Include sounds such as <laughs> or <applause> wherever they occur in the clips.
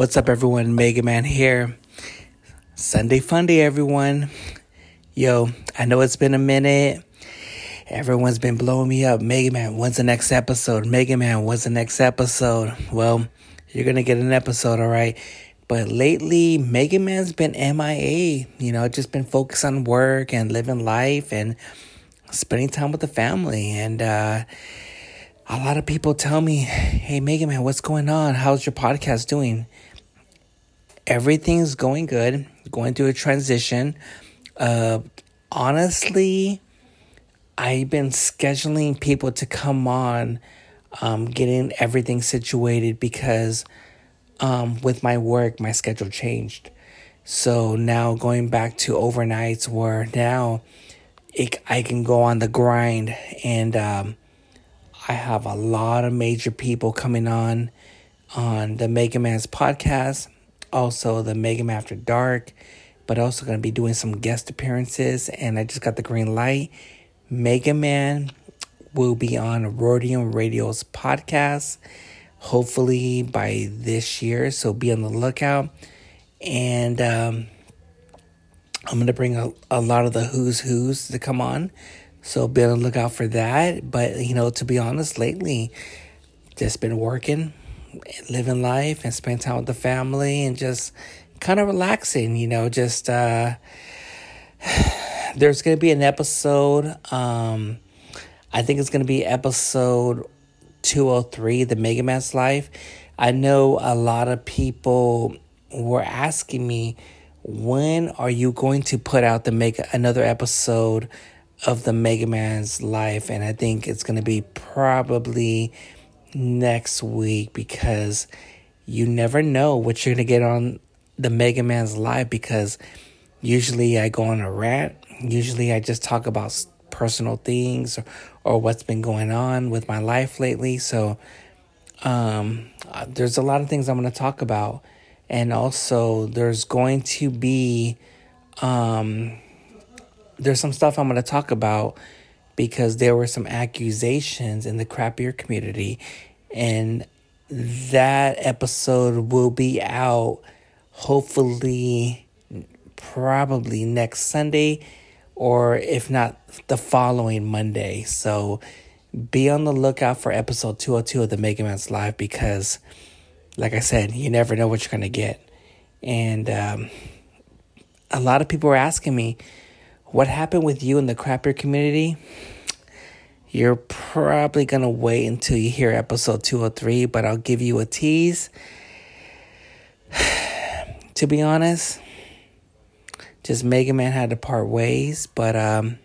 What's up, everyone? Mega Man here. Sunday Funday, everyone. Yo, I know it's been a minute. Everyone's been blowing me up. Mega Man, when's the next episode? Mega Man, when's the next episode? Well, you're gonna get an episode, all right. But lately, Mega Man's been MIA. You know, just been focused on work and living life and spending time with the family. And uh, a lot of people tell me, "Hey, Mega Man, what's going on? How's your podcast doing?" Everything's going good. Going through a transition. Uh, honestly, I've been scheduling people to come on, um, getting everything situated because um, with my work, my schedule changed. So now going back to overnights where now it, I can go on the grind and um, I have a lot of major people coming on on the Mega Man's podcast, also the Mega Man After Dark, but also going to be doing some guest appearances. And I just got the green light. Mega Man will be on Rodium Radio's podcast hopefully by this year. So be on the lookout. And um, I'm going to bring a, a lot of the who's who's to come on. So be on the lookout for that. But, you know, to be honest, lately, just been working, living life, and spending time with the family and just kind of relaxing, you know, just. Uh, <sighs> there's going to be an episode. Um, I think it's going to be episode 203, The Mega Man's Life. I know a lot of people were asking me, when are you going to put out the make another episode of the Mega Man's life? And I think it's going to be probably next week because you never know what you're going to get on the Mega Man's live because usually I go on a rant. Usually I just talk about personal things or, or what's been going on with my life lately. So um, uh, there's a lot of things I'm going to talk about. And also, there's going to be um, there's some stuff I'm going to talk about because there were some accusations in the crappier community, and that episode will be out hopefully probably next Sunday or if not the following Monday. So be on the lookout for episode 202 of the Mega Man's Live because, like I said, you never know what you're going to get. And um, a lot of people were asking me, what happened with you in the crappier community? You're probably going to wait until you hear episode 203, but I'll give you a tease. <sighs> to be honest, just Mega Man had to part ways, but um,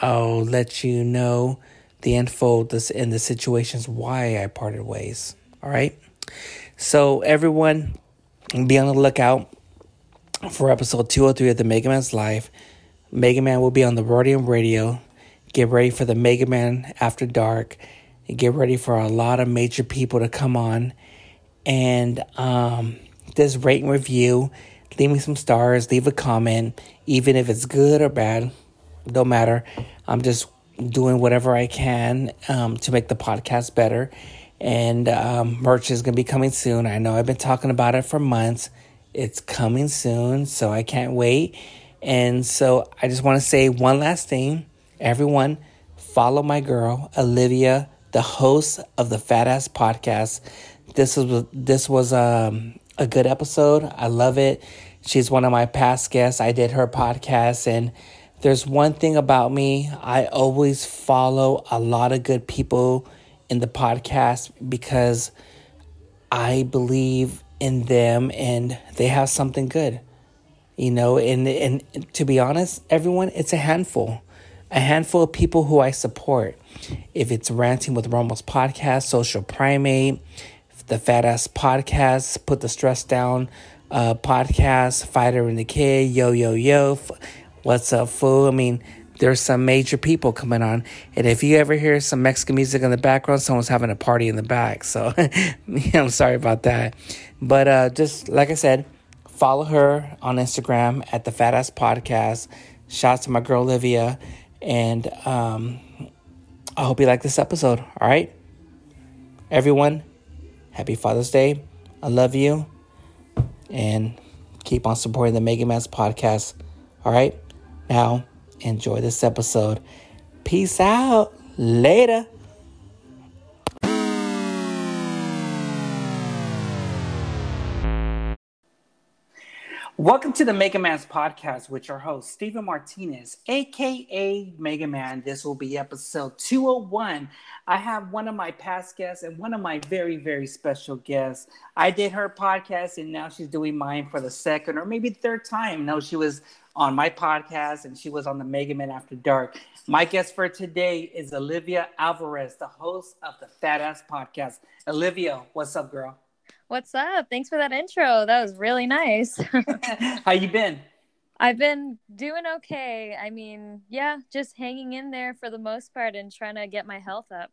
I'll let you know the info this in the situations why I parted ways. All right. So everyone, be on the lookout for episode 203 of the Mega Man's Life. Mega Man will be on the Rodium Radio. Get ready for the Mega Man After Dark. Get ready for a lot of major people to come on. And um, this rate and review leave me some stars, leave a comment, even if it's good or bad, don't matter. I'm just doing whatever I can um, to make the podcast better. And um, merch is going to be coming soon. I know I've been talking about it for months. It's coming soon, so I can't wait. And so I just want to say one last thing. Everyone, follow my girl, Olivia, the host of the Fat Ass Podcast. This was this was um, a good episode. I love it. She's one of my past guests. I did her podcast, and there's one thing about me I always follow a lot of good people in the podcast because I believe in them and they have something good. You know, and and to be honest, everyone, it's a handful. A handful of people who I support. If it's Ranting with Ramos podcast, Social Primate, the Fat Ass Podcast, Put the Stress Down uh, podcast, Fighter and the Kid, Yo Yo Yo, What's Up Fool. I mean, there's some major people coming on. And if you ever hear some Mexican music in the background, someone's having a party in the back. So <laughs> I'm sorry about that. But uh, just like I said, follow her on Instagram at the Fat Ass Podcast. Shouts to my girl Olivia. And um, I hope you like this episode. All right. Everyone, happy Father's Day. I love you. And keep on supporting the Mega Man's podcast. All right? Now, enjoy this episode. Peace out. Later. Welcome to the Mega Man's podcast with your host, Stephen Martinez, aka Mega Man. This will be episode 201. I have one of my past guests and one of my very, very special guests. I did her podcast and now she's doing mine for the second or maybe third time. No, she was on my podcast and she was on the Mega Man After Dark. My guest for today is Olivia Alvarez, the host of the Fat Ass Podcast. Olivia, what's up, girl? What's up? Thanks for that intro. That was really nice. <laughs> How you been? I've been doing okay. I mean, yeah, just hanging in there for the most part and trying to get my health up.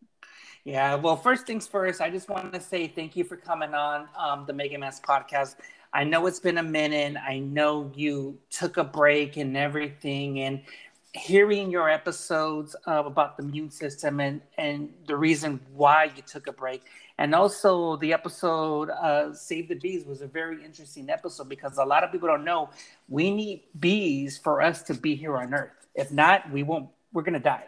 Yeah, well, first things first, I just want to say thank you for coming on um, the Mega Man's podcast. I know it's been a minute. I know you took a break and everything, and hearing your episodes uh, about the immune system and, and the reason why you took a break and also, the episode uh, Save the Bees was a very interesting episode because a lot of people don't know we need bees for us to be here on Earth. If not, we won't, we're going to die.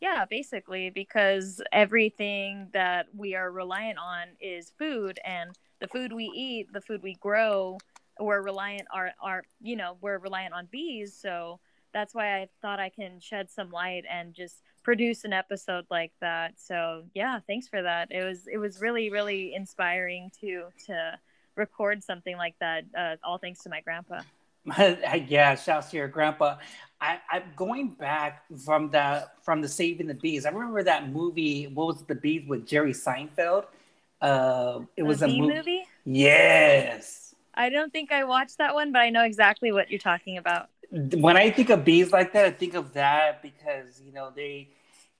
Yeah, basically, because everything that we are reliant on is food, and the food we eat, the food we grow, we're reliant are are you know we're reliant on bees. So that's why I thought I can shed some light and just produce an episode like that. So yeah, thanks for that. It was it was really really inspiring to to record something like that. Uh, all thanks to my grandpa. <laughs> yeah, shouts to your grandpa. I, I'm going back from the from the Saving the Bees. I remember that movie. What was it, the bees with Jerry Seinfeld? Uh, it the was a mo- movie. Yes. I don't think I watched that one, but I know exactly what you're talking about when I think of bees like that, I think of that because you know they,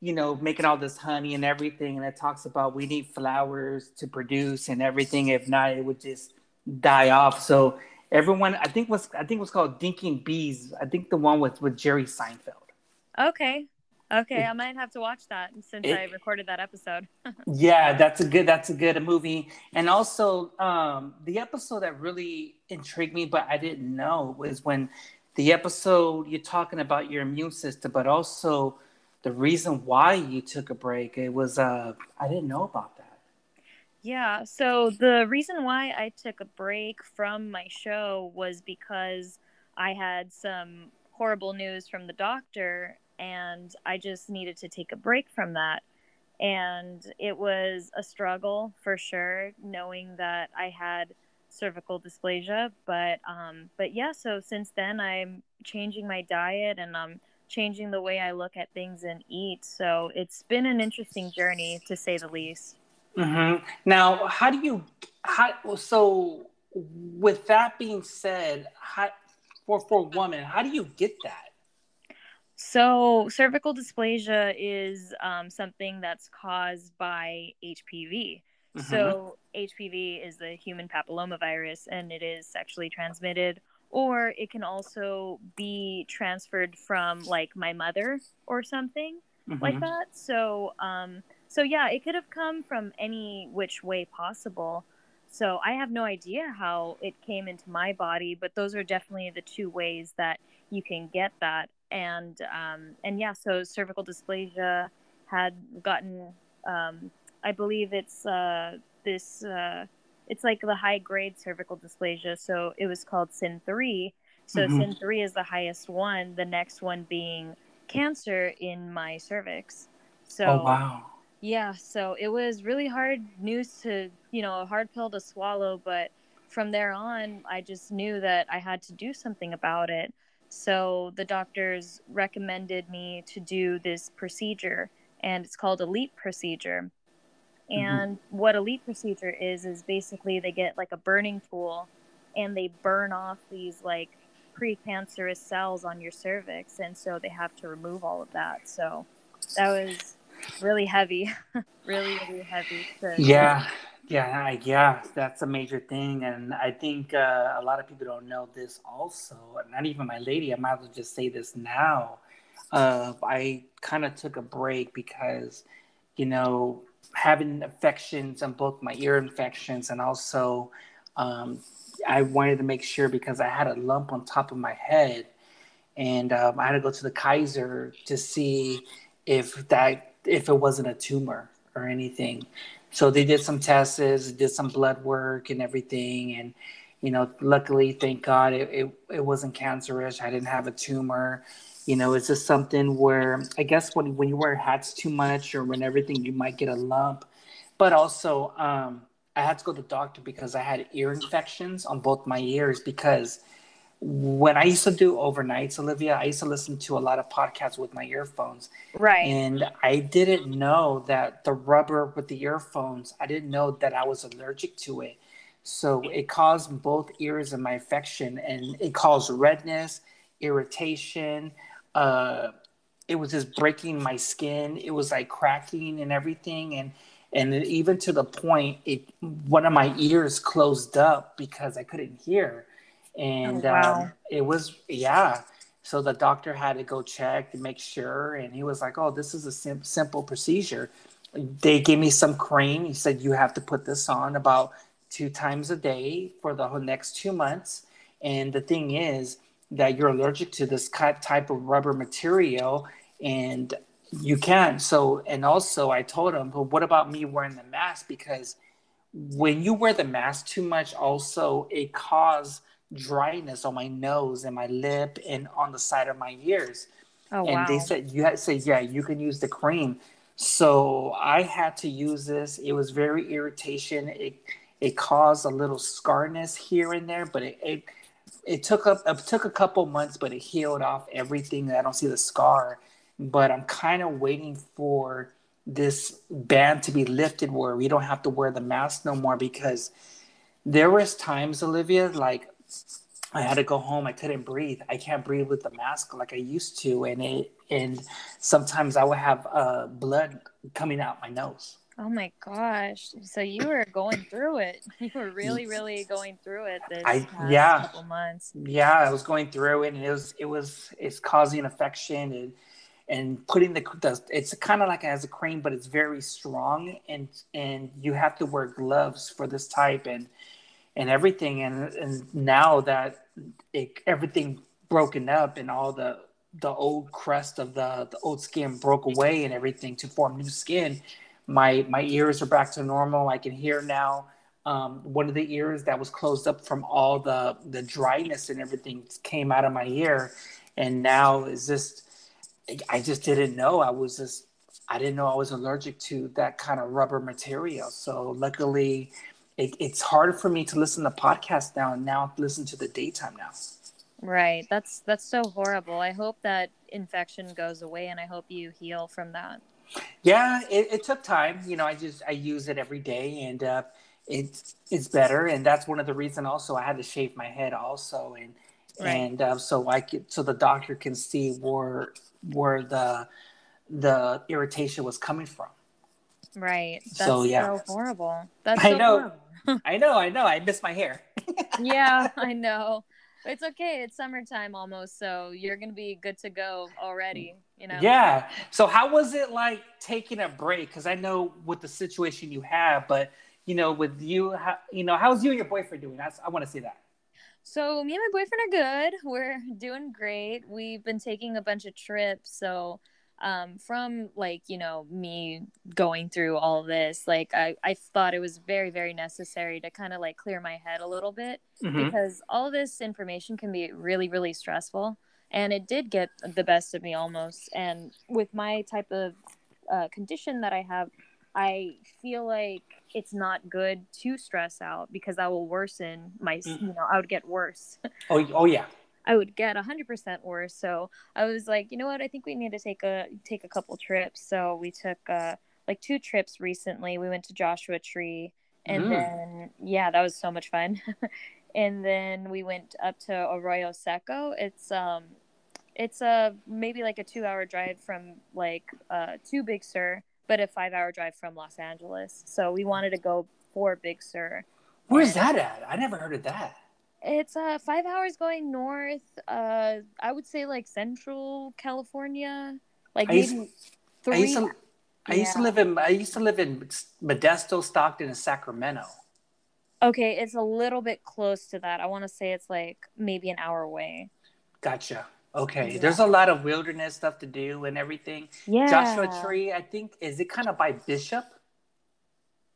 you know, making all this honey and everything, and it talks about we need flowers to produce and everything. If not, it would just die off. So everyone, I think was I think it was called Dinking Bees. I think the one with with Jerry Seinfeld. Okay. Okay, I might have to watch that since it, I recorded that episode. <laughs> yeah, that's a good that's a good movie. And also, um, the episode that really intrigued me, but I didn't know, was when the episode you're talking about your immune system, but also the reason why you took a break. It was uh, I didn't know about that. Yeah, so the reason why I took a break from my show was because I had some horrible news from the doctor and I just needed to take a break from that. And it was a struggle for sure, knowing that I had cervical dysplasia. But um, but yeah, so since then I'm changing my diet and I'm changing the way I look at things and eat. So it's been an interesting journey to say the least. Mm-hmm. Now, how do you how so with that being said, how, for for a woman, how do you get that? So, cervical dysplasia is um, something that's caused by HPV. Mm-hmm. So HPV is the human papillomavirus and it is sexually transmitted or it can also be transferred from like my mother or something mm-hmm. like that. So um so yeah, it could have come from any which way possible. So I have no idea how it came into my body, but those are definitely the two ways that you can get that. And um, and yeah, so cervical dysplasia had gotten um, I believe it's uh, this. Uh, it's like the high grade cervical dysplasia. So it was called CIN three. So mm-hmm. CIN three is the highest one. The next one being cancer in my cervix. So oh, wow. Yeah, so it was really hard news to, you know, a hard pill to swallow, but from there on, I just knew that I had to do something about it. So the doctors recommended me to do this procedure, and it's called a LEEP procedure. Mm-hmm. And mm-hmm. what a LEEP procedure is is basically they get like a burning tool and they burn off these like precancerous cells on your cervix and so they have to remove all of that. So that was really heavy. <laughs> really really heavy. To- yeah. Yeah, yeah, that's a major thing, and I think uh, a lot of people don't know this. Also, not even my lady. I might as well just say this now. Uh, I kind of took a break because, you know, having infections on both my ear infections and also um, I wanted to make sure because I had a lump on top of my head, and um, I had to go to the Kaiser to see if that if it wasn't a tumor or anything. So they did some tests, did some blood work and everything, and you know, luckily, thank God, it, it, it wasn't cancerous. I didn't have a tumor. You know, it's just something where I guess when when you wear hats too much or when everything, you might get a lump. But also, um, I had to go to the doctor because I had ear infections on both my ears because when I used to do overnights, Olivia, I used to listen to a lot of podcasts with my earphones. Right. And I didn't know that the rubber with the earphones, I didn't know that I was allergic to it. So it caused both ears of my infection and it caused redness, irritation. Uh, it was just breaking my skin. It was like cracking and everything. And and even to the point it one of my ears closed up because I couldn't hear, and oh, wow. um, it was yeah. So the doctor had to go check to make sure, and he was like, "Oh, this is a sim- simple procedure." They gave me some cream. He said you have to put this on about two times a day for the whole next two months. And the thing is that you're allergic to this type of rubber material, and you can. So, and also I told him, but what about me wearing the mask? Because when you wear the mask too much, also it causes dryness on my nose and my lip and on the side of my ears. Oh, and wow. they said you had to say, yeah, you can use the cream. So I had to use this. It was very irritation. It it caused a little scarness here and there, but it it, it took up it took a couple months, but it healed off everything. I don't see the scar but I'm kind of waiting for this ban to be lifted where we don't have to wear the mask no more because there was times Olivia like I had to go home I couldn't breathe I can't breathe with the mask like I used to and it and sometimes I would have uh, blood coming out my nose Oh my gosh! So you were going through it. <laughs> You were really, really going through it this I, yeah. couple months. Yeah, I was going through it, and it was it was it's causing infection and and putting the, the it's kind of like it has a cream but it's very strong and and you have to wear gloves for this type and and everything and and now that it, everything broken up and all the the old crust of the the old skin broke away and everything to form new skin my my ears are back to normal i can hear now um, one of the ears that was closed up from all the the dryness and everything came out of my ear and now is just I just didn't know. I was just I didn't know I was allergic to that kind of rubber material. So luckily, it, it's harder for me to listen to podcasts now. And now listen to the daytime now. Right. That's that's so horrible. I hope that infection goes away, and I hope you heal from that. Yeah, it, it took time. You know, I just I use it every day, and uh, it's it's better. And that's one of the reasons. Also, I had to shave my head also, and right. and uh, so I could so the doctor can see where where the the irritation was coming from. Right. That's so yeah, so horrible. That's so I know. <laughs> I know. I know. I miss my hair. <laughs> yeah, I know. It's okay. It's summertime almost, so you're gonna be good to go already. You know. Yeah. So how was it like taking a break? Because I know with the situation you have, but you know, with you, how, you know, how's you and your boyfriend doing? That's, I want to see that. So me and my boyfriend are good. We're doing great. We've been taking a bunch of trips. So um, from like you know me going through all this, like I I thought it was very very necessary to kind of like clear my head a little bit mm-hmm. because all this information can be really really stressful, and it did get the best of me almost. And with my type of uh, condition that I have, I feel like it's not good to stress out because that will worsen my, mm. you know, I would get worse. <laughs> Oh, oh yeah. I would get 100% worse. So I was like, you know what? I think we need to take a take a couple trips. So we took uh like two trips recently. We went to Joshua Tree and mm. then yeah, that was so much fun. <laughs> and then we went up to Arroyo Seco. It's um it's a maybe like a 2-hour drive from like uh to Big Sur but a five hour drive from Los Angeles. So we wanted to go for Big Sur. Where's that at? I never heard of that. It's uh five hours going north. Uh, I would say like Central California, like I maybe used, three. I used, to, I used to live in I used to live in Modesto, Stockton, and Sacramento. Okay, it's a little bit close to that. I want to say it's like maybe an hour away. Gotcha. Okay. Yeah. There's a lot of wilderness stuff to do and everything. Yeah. Joshua Tree, I think, is it kind of by Bishop?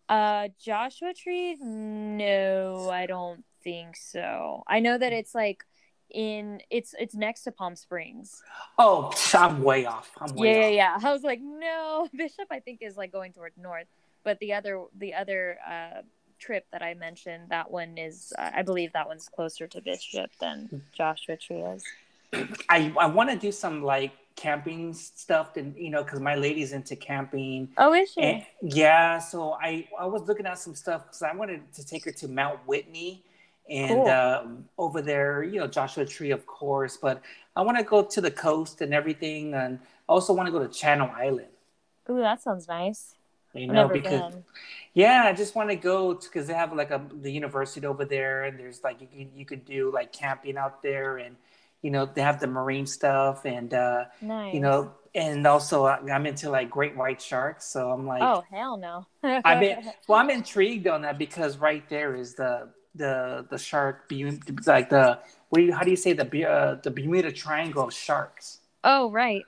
Uh, Joshua Tree? No, I don't think so. I know that it's like in it's it's next to Palm Springs. Oh, I'm way off. I'm way Yeah, off. yeah, yeah. I was like, no, <laughs> Bishop. I think is like going toward north, but the other the other uh trip that I mentioned, that one is uh, I believe that one's closer to Bishop than Joshua Tree is. <clears throat> I, I want to do some like camping stuff, and you know, because my lady's into camping. Oh, is she? And, yeah, so I I was looking at some stuff because I wanted to take her to Mount Whitney and Cool. uh, over there, you know, Joshua Tree, of course. But I want to go to the coast and everything, and I also want to go to Channel Island. Ooh, that sounds nice. You know, because been. yeah, I just want to go because they have like a the university over there, and there's like you could you could do like camping out there, and you know they have the marine stuff, and uh, Nice. you know, and also I- I'm into like great white sharks, so I'm like, oh hell no. I mean, <laughs> well, I'm intrigued on that because right there is the the the shark, like the what do you, how do you say the uh, the Bermuda Triangle of sharks? oh right.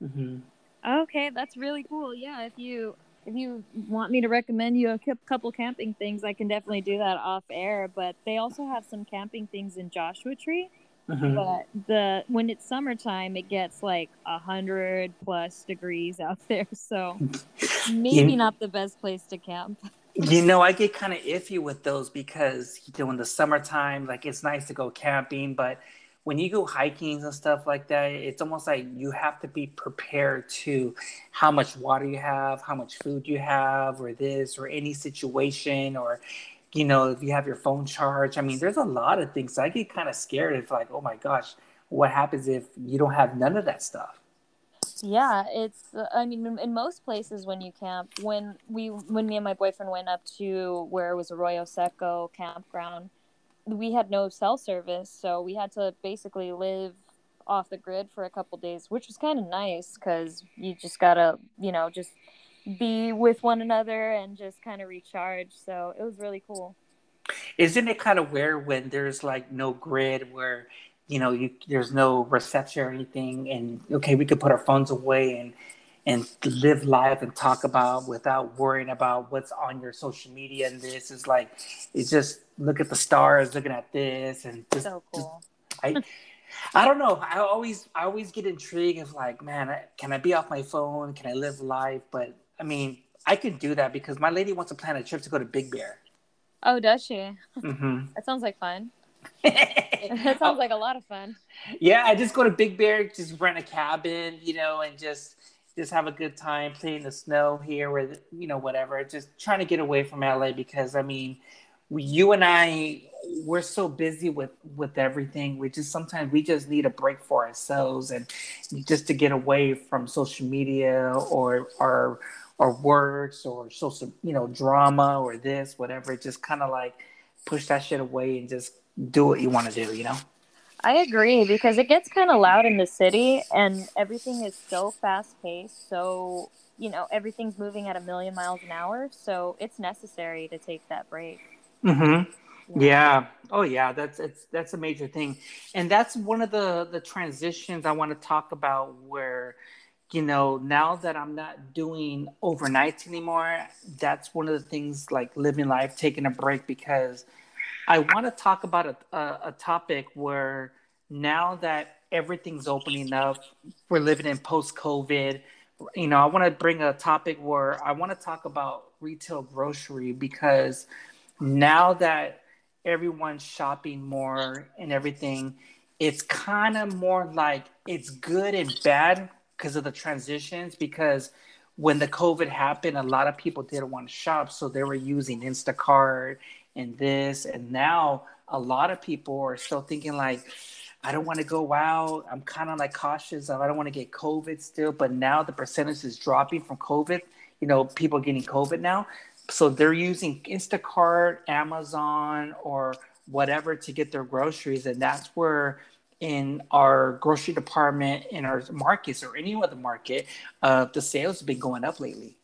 hmm Okay, that's really cool. Yeah, if you if you want me to recommend you a couple camping things, I can definitely do that off air. But they also have some camping things in Joshua Tree. Hmm But the when it's summertime, it gets like a hundred plus degrees out <laughs> there, so <laughs> maybe You- not the best place to camp. You know, I get kind of iffy with those because you know, in the summertime, like it's nice to go camping, but when you go hiking and stuff like that, it's almost like you have to be prepared to how much water you have, how much food you have, or this, or any situation, or you know, if you have your phone charged. I mean, there's a lot of things. I get kind of scared if, like, oh my gosh, what happens if you don't have none of that stuff? Yeah, it's. I mean, in, in most places when you camp, when we, when me and my boyfriend went up to where it was Arroyo Seco campground, we had no cell service, so we had to basically live off the grid for a couple days, which was kind of nice because you just gotta, you know, just be with one another and just kind of recharge. So it was really cool. Isn't it kind of weird when there's like no grid where you know you there's no reception or anything and okay we could put our phones away and and live life and talk about without worrying about what's on your social media and this is like it's just look at the stars looking at this and just, So just. I I don't know. I always I always get intrigued of like, man, can I be off my phone? Can I live life? But I mean, I could do that because my lady wants to plan a trip to go to Big Bear. Oh, does she? hmm <laughs> That sounds like fun. <laughs> That sounds like a lot of fun. yeah, I just go to Big Bear, just rent a cabin, you know, and just just have a good time, play in the snow here, or you know, whatever. Just trying to get away from LA because I mean, you and I, we're so busy with with everything. We just sometimes we just need a break for ourselves and just to get away from social media or our or works or social, you know, drama or this, whatever. Just kind of like push that shit away and just do what you want to do, you know. I agree because it gets kind of loud in the city and everything is so fast paced. So, you know, everything's moving at a million miles an hour. So it's necessary to take that break. Mm-hmm. Yeah. Oh, yeah. That's it's that's a major thing, and that's one of the the transitions I want to talk about. Where, you know, now that I'm not doing overnights anymore, that's one of the things like living life, taking a break because I want to talk about a, a a topic where now that everything's opening up, we're living in post COVID. You know, I want to bring a topic where I want to talk about retail grocery because now that everyone's shopping more and everything, it's kind of more like it's good and bad because of the transitions. Because when the COVID happened, a lot of people didn't want to shop, so they were using Instacart and this. And now a lot of people are still thinking like, I don't want to go out. I'm kind of like cautious. I don't want to get COVID still. But now the percentage is dropping from COVID. You know, people getting COVID now so they're using Instacart, Amazon, or whatever to get their groceries, and that's where in our grocery department, in our markets, or any other market, uh, the sales have been going up lately.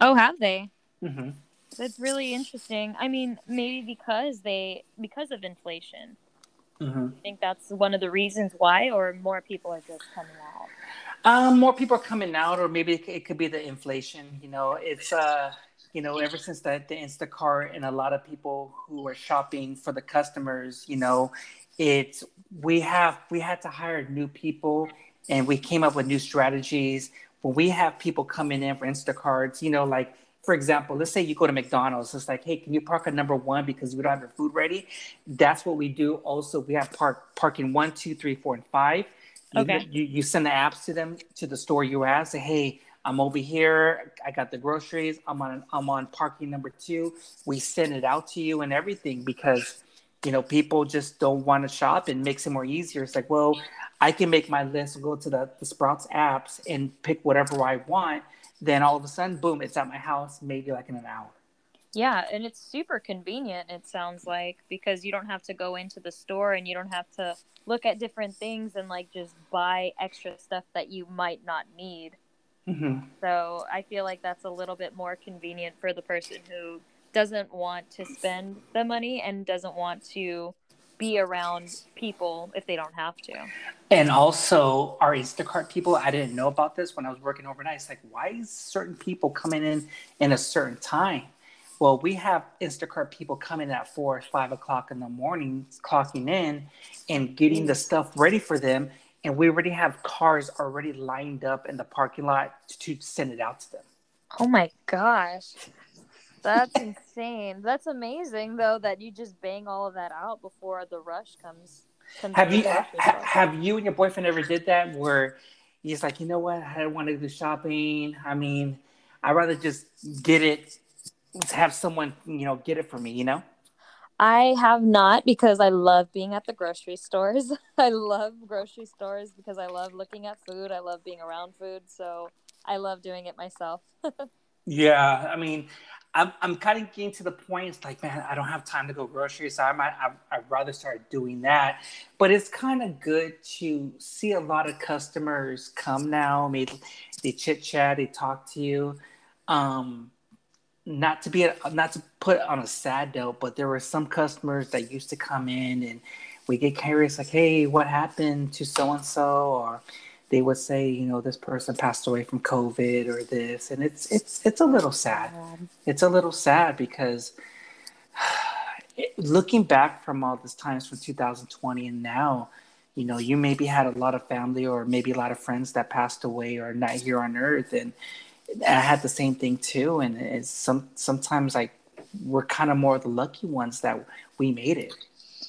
Oh, have they? Mm-hmm. That's really interesting. I mean, maybe because they because of inflation. Mm-hmm. I think that's one of the reasons why, or more people are just coming out. Um, more people are coming out, or maybe it could be the inflation. You know, it's uh, you know, ever since the the Instacart and a lot of people who are shopping for the customers, you know, it's we have we had to hire new people, and we came up with new strategies. When we have people coming in for Instacarts, you know, like for example, let's say you go to McDonald's. It's like, hey, can you park at number one because we don't have your food ready? That's what we do. Also, we have park parking one, two, three, four, and five. You, Okay. You, you send the apps to them to the store you're at. Say, hey, I'm over here. I got the groceries. I'm on I'm on parking number two. We send it out to you and everything because you know people just don't want to shop and makes it more easier. It's like, well, I can make my list, go to the, the Sprouts apps and pick whatever I want. Then all of a sudden, boom, it's at my house, maybe like in an hour. Yeah, and it's super convenient, it sounds like, because you don't have to go into the store and you don't have to look at different things and like just buy extra stuff that you might not need. hmm So I feel like that's a little bit more convenient for the person who doesn't want to spend the money and doesn't want to be around people if they don't have to. And also, our Instacart people, I didn't know about this when I was working overnight. It's like, why is certain people coming in in a certain time? Well, we have Instacart people coming at four or five o'clock in the morning, clocking in and getting the stuff ready for them. And we already have cars already lined up in the parking lot to send it out to them. Oh my gosh. That's <laughs> insane. That's amazing though that you just bang all of that out before the rush comes. comes Have you ha, have you and your boyfriend ever did that where he's like, you know what, I don't want to do shopping. I mean, I'd rather just get it, have someone you know get it for me. You know. I have not because I love being at the grocery stores. <laughs> I love grocery stores because I love looking at food. I love being around food. So I love doing it myself. <laughs> Yeah, I mean, I'm I'm kind of getting to the point. It's like, man, I don't have time to go grocery, so I might I, I'd rather start doing that. But it's kind of good to see a lot of customers come now. Maybe they chit chat, they talk to you. Um, not to be a, not to put on a sad note, but there were some customers that used to come in and we get curious, like, hey, what happened to so and so, or they would say, you know, this person passed away from COVID or this, and it's it's it's a little sad. It's a little sad because <sighs> it, looking back from all this times from 2020 and now, you know, you maybe had a lot of family or maybe a lot of friends that passed away or not here on Earth, and I had the same thing too. And it's some sometimes like we're kind of more the lucky ones that we made it.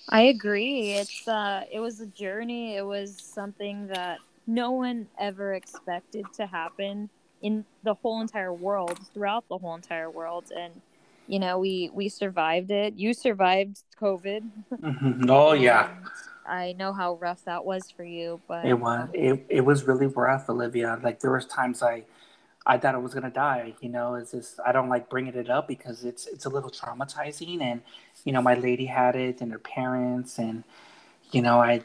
I agree. It's uh it was a journey. It was something that no one ever expected to happen in the whole entire world, throughout the whole entire world and you know, we we survived it. You survived COVID. Mhm. Oh yeah. I know how rough that was for you, but It was it, it was really rough, Olivia. Like there was times I I thought I was gonna die. You know, it's just I don't like bringing it up because it's it's a little traumatizing. And you know, my lady had it, and her parents, and you know, I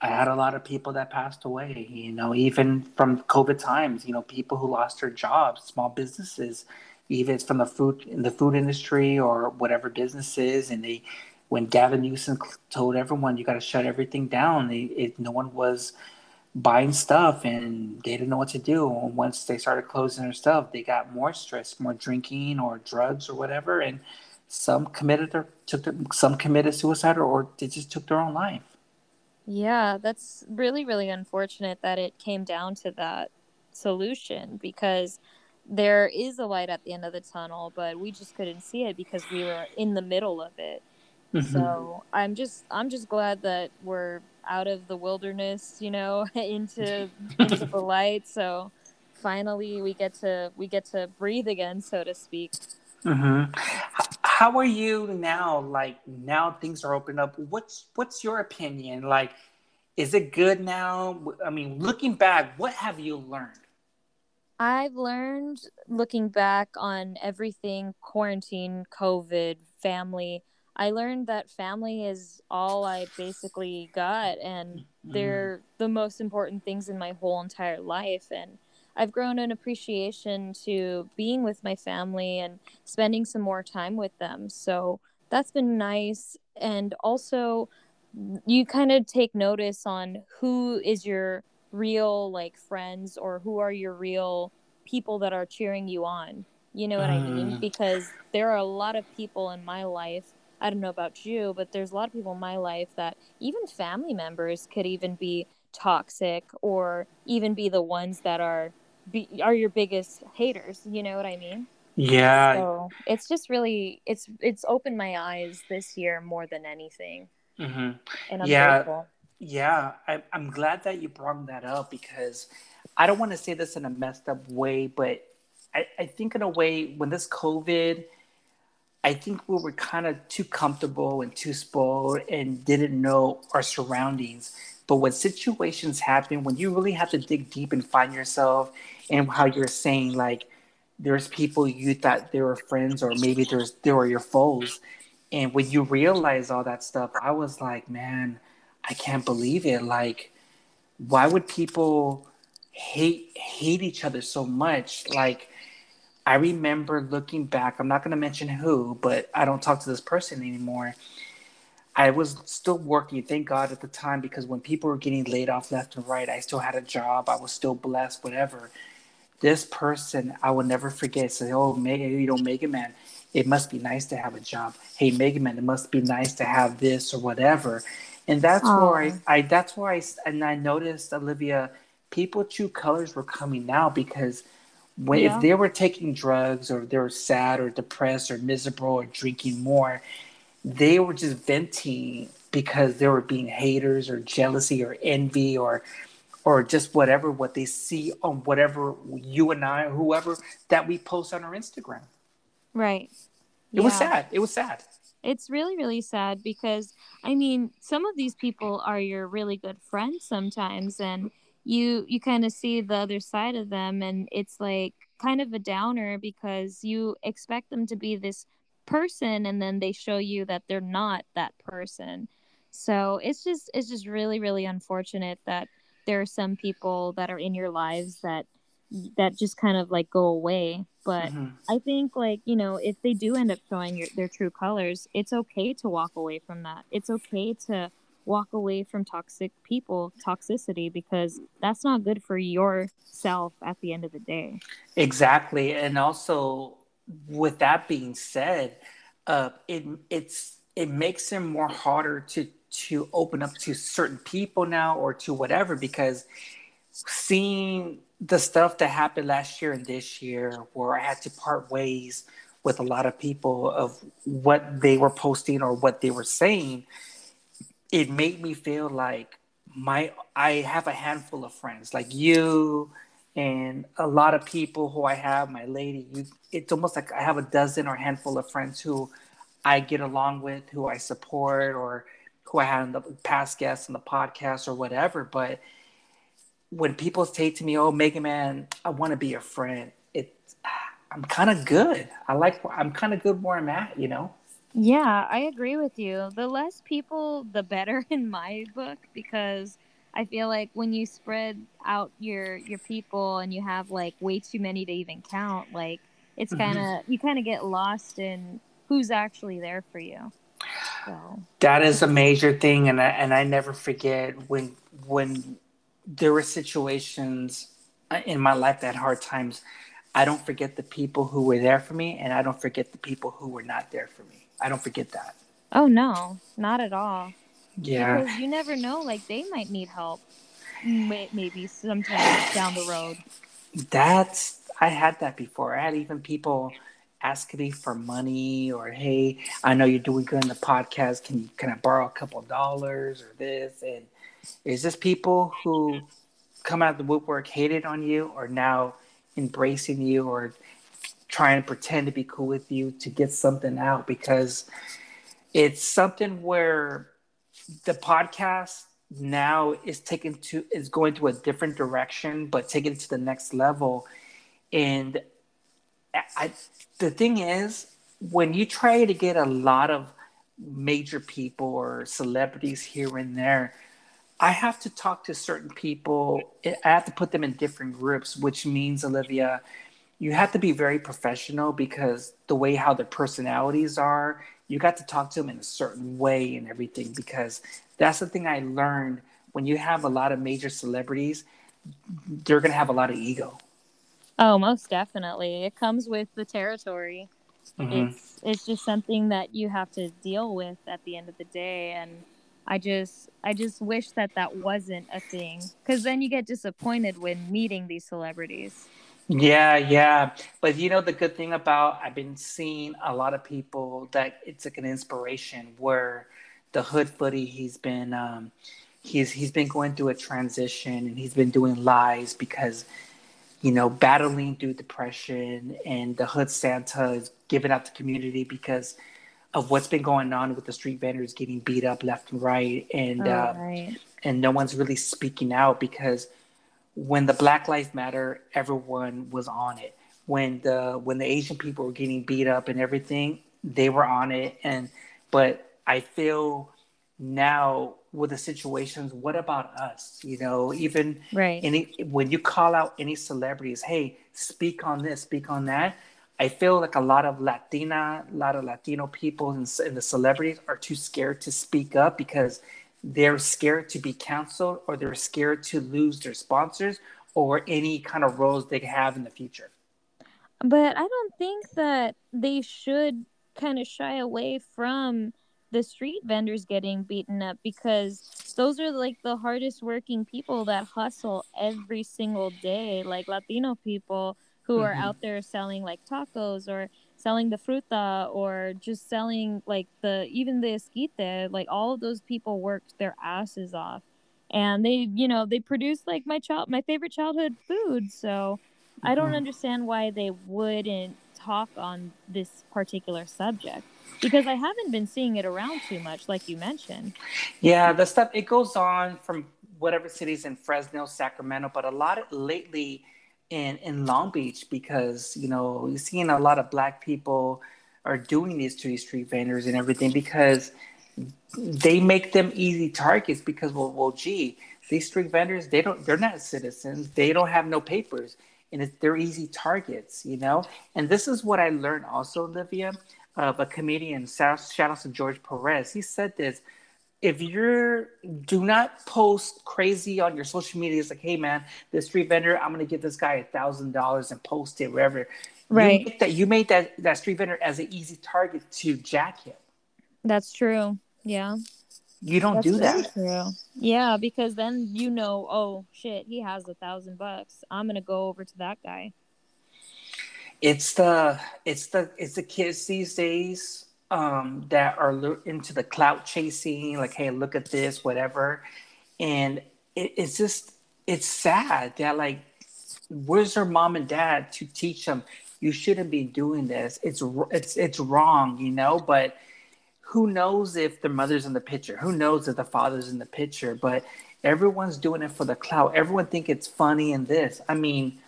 I had a lot of people that passed away. You know, even from COVID times. You know, people who lost their jobs, small businesses, even from the food in the food industry or whatever businesses, and they. When Gavin Newsom told everyone you got to shut everything down, it, it, no one was buying stuff and they didn't know what to do. And once they started closing their stuff, they got more stress, more drinking or drugs or whatever. And some committed their took their, some committed suicide or, or they just took their own life. Yeah, that's really, really unfortunate that it came down to that solution because there is a light at the end of the tunnel, but we just couldn't see it because we were in the middle of it. Mhm. So I'm just I'm just glad that we're out of the wilderness, you know, <laughs> into into the light. So finally we get to we get to breathe again, so to speak. hmm How are you now? Like now things are opened up. What's what's your opinion? Like, is it good now? I mean, looking back, what have you learned? I've learned looking back on everything quarantine, COVID, family. I learned that family is all I basically got and they're mm. the most important things in my whole entire life and I've grown an appreciation to being with my family and spending some more time with them. So that's been nice. And also, you kind of take notice on who is your real like friends or who are your real people that are cheering you on. You know what mm. I mean? Mm. Because there are a lot of people in my life. I don't know about you, but there's a lot of people in my life that even family members could even be toxic or even be the ones that are be, are your biggest haters. You know what I mean? Yeah. So it's just really it's it's opened my eyes this year more than anything. Mm-hmm. And I'm yeah, grateful. Yeah, I, I'm glad that you brought that up because I don't want to say this in a messed up way, but I, I think in a way when this COVID, I think we were kind of too comfortable and too spoiled and didn't know our surroundings. But when situations happen, when you really have to dig deep and find yourself and how you're saying like there's people you thought they were friends or maybe there's they were your foes. And when you realize all that stuff i was like man i can't believe it. Like why would people hate hate each other so much? Like i remember looking back i'm not going to mention who but i don't talk to this person anymore i was still working thank god at the time because when people were getting laid off left and right i still had a job i was still blessed whatever this person I will never forget. Say, oh, Mega, you know, Mega Man, it must be nice to have a job. Hey, Mega Man, it must be nice to have this or whatever. And that's Aww. where I, I, that's where I, and I noticed Olivia, people true colors were coming out because when yeah. if they were taking drugs or they were sad or depressed or miserable or drinking more, they were just venting because they were being haters or jealousy or envy or or just whatever what they see on whatever you and I, or whoever that we post on our Instagram. Right. It yeah. was sad. It was sad. It's really, really sad because I mean, some of these people are your really good friends sometimes, and you you kind of see the other side of them, and it's like kind of a downer because you expect them to be this person, and then they show you that they're not that person. So it's just it's just really, really unfortunate that there are some people that are in your lives that that just kind of like go away but mm-hmm. i think like you know if they do end up showing your, their true colors it's okay to walk away from that it's okay to walk away from toxic people toxicity because that's not good for yourself at the end of the day exactly and also with that being said uh it it's it makes it more harder to to open up to certain people now or to whatever because seeing the stuff that happened last year and this year where I had to part ways with a lot of people of what they were posting or what they were saying, it made me feel like my I have a handful of friends like you and a lot of people who I have, my lady, you, it's almost like I have a dozen or handful of friends who I get along with, who I support or who I had in the past guests on the podcast or whatever. But when people say to me, "Oh, Mega Man, I want to be a friend," it I'm kind of good. I like I'm kind of good where I'm at, you know. Yeah, I agree with you. The less people, the better <laughs> in my book because I feel like when you spread out your your people and you have like way too many to even count, like it's kind of mm-hmm. you kind of get lost in who's actually there for you. So. That is a major thing, and I, and I never forget when when there were situations uh, in my life that hard times. I don't forget the people who were there for me, and I don't forget the people who were not there for me. I don't forget that. Oh no, not at all. Yeah, because you never know. Like they might need help, maybe sometime down the road. That's I had that before. I had even people asking me for money or hey, I know you're doing good in the podcast. Can you can I borrow a couple dollars or this? And is this people who come out of the woodwork hated on you or now embracing you or trying to pretend to be cool with you to get something out because it's something where the podcast now is taken to is going to a different direction but taken to the next level and I, the thing is, when you try to get a lot of major people or celebrities here and there, I have to talk to certain people. I have to put them in different groups, which means, Olivia, you have to be very professional because the way how their personalities are, you got to talk to them in a certain way and everything. Because that's the thing I learned when you have a lot of major celebrities, they're going to have a lot of ego. Oh, most definitely. It comes with the territory. Mm-hmm. It's it's just something that you have to deal with at the end of the day and I just I just wish that that wasn't a thing cuz then you get disappointed when meeting these celebrities. Yeah, yeah. But you know the good thing about I've been seeing a lot of people that it's like an inspiration where the hood footy he's been um he's he's been going through a transition and he's been doing lives because you know battling through depression and the hood Santa is giving out the community because of what's been going on with the street vendors getting beat up left and right and oh, uh, right. and no one's really speaking out because when the Black Lives Matter, everyone was on it. When the when the Asian people were getting beat up and everything, they were on it. And but I feel now with the situations, what about us? You know, even right. any when you call out any celebrities, hey, speak on this, speak on that. I feel like a lot of Latina, a lot of Latino people and, and the celebrities are too scared to speak up because they're scared to be canceled or they're scared to lose their sponsors or any kind of roles they have in the future. But I don't think that they should kind of shy away from the street vendors getting beaten up because those are like the hardest working people that hustle every single day, like Latino people who mm-hmm. are out there selling like tacos or selling the fruta or just selling like the even the esquite like all of those people worked their asses off. And they you know they produce like my child my favorite childhood food. So i don't mm-hmm. understand why they wouldn't talk on this particular subject because i haven't been seeing it around too much like you mentioned. Yeah the stuff it goes on from whatever cities in fresno sacramento but a lot of lately in in Long Beach because you know you're seeing a lot of black people are doing these to these street vendors and everything because they make them easy targets because well, well gee these street vendors they don't they're not citizens. They don't have no papers and they're easy targets you know? And this is what i learned also olivia of a comedian shout out to george perez. He said this if you're do not post crazy on your social media it's like hey man this street vendor i'm gonna give this guy a thousand dollars and post it wherever right. you that you made that that street vendor as an easy target to jack him. That's true. Yeah. You don't that's do that. true. yeah because then you know oh shit he has a thousand bucks. I'm gonna go over to that guy. It's the it's the it's the kids these days um, that are into the clout chasing, like, hey, look at this, whatever. And it, it's just, it's sad that, like, where's their mom and dad to teach them you shouldn't be doing this? It's it's it's wrong, you know. But who knows if the mother's in the picture? Who knows if the father's in the picture? But everyone's doing it for the clout. Everyone think it's funny in this. I mean,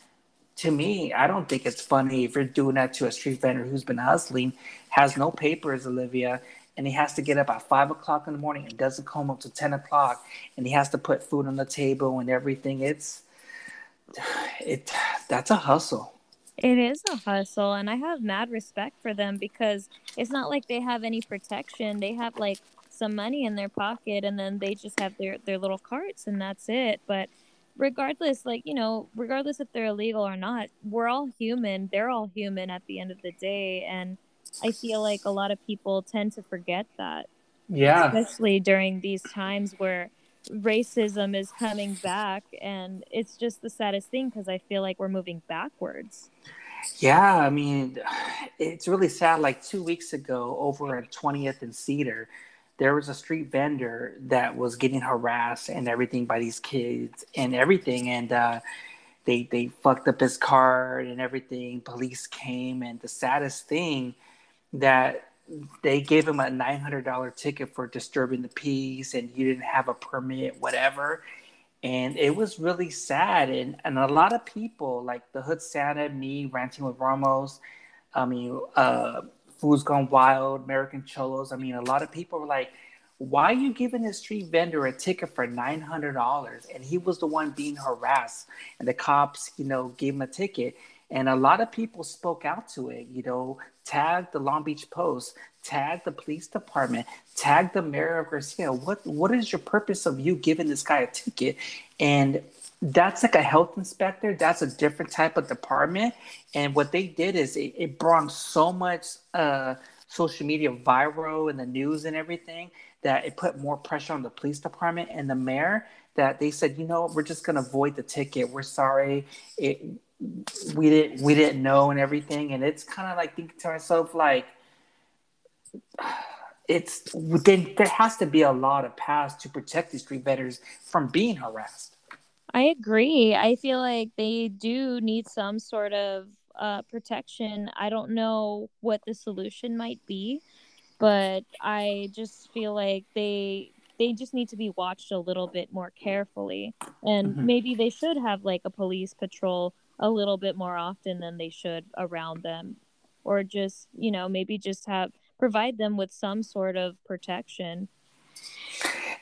to me, I don't think it's funny if you're doing that to a street vendor who's been hustling, has no papers, Olivia, and he has to get up at five o'clock in the morning and doesn't come up to ten o'clock, and he has to put food on the table and everything. It's it that's a hustle. It is a hustle, and I have mad respect for them because it's not like they have any protection. They have like some money in their pocket, and then they just have their their little carts, and that's it. But regardless like you know regardless if they're illegal or not we're all human. They're all human at the end of the day. And i feel like a lot of people tend to forget that yeah. especially during these times where racism is coming back. And it's just the saddest thing because i feel like we're moving backwards. Yeah i mean <sighs> it's really sad. Like two weeks ago over at 20th and cedar there was a street vendor that was getting harassed and everything by these kids and everything. And uh, they they fucked up his card and everything. Police came and the saddest thing that they gave him a $900 ticket for disturbing the peace and you didn't have a permit whatever. And it was really sad. And, and a lot of people like the hood santa me ranting with ramos i mean uh Food's Gone Wild, American Cholos. I mean, a lot of people were like, why are you giving a street vendor a ticket for nine hundred dollars? And he was the one being harassed, and the cops, you know, gave him a ticket. And a lot of people spoke out to it, you know, tagged the Long Beach Post, tagged the police department, tagged the mayor of Garcia. What what is your purpose of you giving this guy a ticket? And that's like a health inspector. That's a different type of department. And what they did is it, it brought so much uh, social media viral in the news and everything that it put more pressure on the police department and the mayor that they said, you know, we're just going to void the ticket. We're sorry. It, we didn't we didn't know and everything and it's kind of like thinking to myself like <sighs> it's then there has to be a lot of paths to protect these street vendors from being harassed i agree. I feel like they do need some sort of uh, protection. I don't know what the solution might be but I just feel like they they just need to be watched a little bit more carefully. And mm-hmm. maybe they should have like a police patrol a little bit more often than they should around them. Or just you know maybe just have provide them with some sort of protection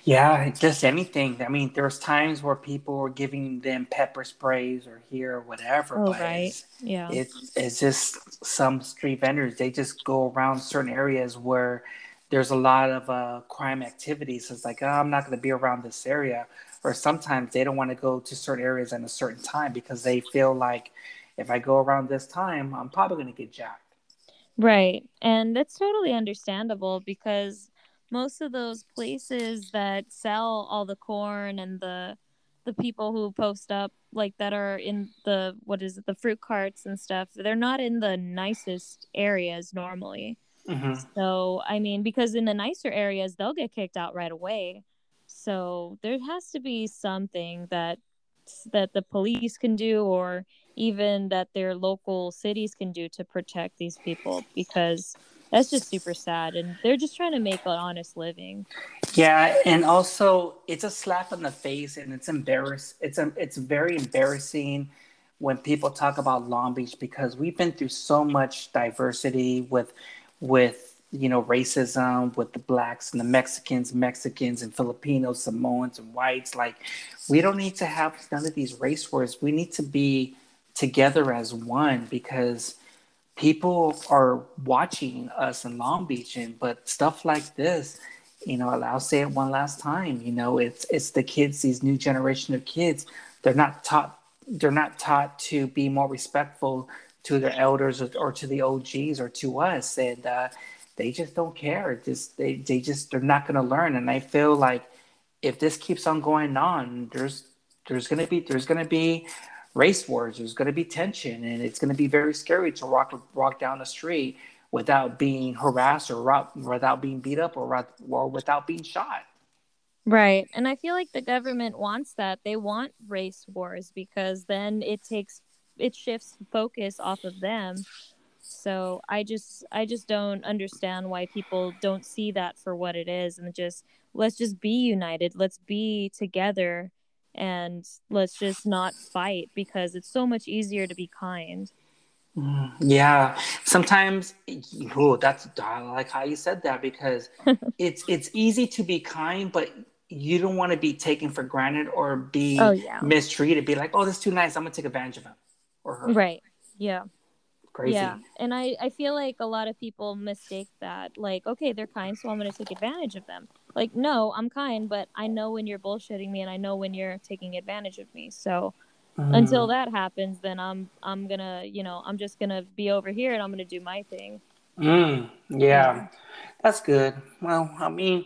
yeah, just anything. I mean, there's times where people were giving them pepper sprays or here or whatever. Oh, right. It's, yeah. It's, it's just some street vendors, they just go around certain areas where there's a lot of uh, crime activity. So it's like, oh, I'm not going to be around this area. Or sometimes they don't want to go to certain areas at a certain time because they feel like if I go around this time, I'm probably going to get jacked. Right. And that's totally understandable because most of those places that sell all the corn and the the people who post up like that are in the what is it the fruit carts and stuff they're not in the nicest areas normally mm-hmm. so i mean because in the nicer areas they'll get kicked out right away so there has to be something that that the police can do or even that their local cities can do to protect these people because that's just super sad and they're just trying to make an honest living. Yeah and also it's a slap in the face and it's embarrass it's a, it's very embarrassing when people talk about long beach because we've been through so much diversity with with you know racism with the blacks and the mexicans mexicans and filipinos samoans and whites. Like we don't need to have none of these race wars. We need to be together as one because people are watching us in Long Beach, and but stuff like this, you know, I'll say it one last time. You know, it's it's the kids, these new generation of kids. They're not taught. They're not taught to be more respectful to their elders or, or to the OGs or to us, and uh, they just don't care. Just they they just they're not going to learn. And I feel like if this keeps on going on, there's there's gonna be there's gonna be race wars. There's going to be tension, and it's going to be very scary to walk walk down the street without being harassed or without being beat up or, or without being shot. Right. And I feel like the government wants that. They want race wars because then it takes it shifts focus off of them. So I just I just don't understand why people don't see that for what it is and just let's just be united. Let's be together and let's just not fight because it's so much easier to be kind. Mm, yeah, sometimes oh, that's I like how you said that because <laughs> it's it's easy to be kind, but you don't want to be taken for granted or be oh, yeah. mistreated. Be like, oh, this is too nice. I'm gonna take advantage of him or her. Right. Yeah. Crazy. Yeah, and I I feel like a lot of people mistake that. Like, okay, they're kind, so I'm gonna take advantage of them like no i'm kind but i know when you're bullshitting me and i know when you're taking advantage of me. So mm. until that happens then i'm i'm gonna you know i'm just gonna be over here and i'm gonna do my thing. Mm. yeah. That's good. Well i mean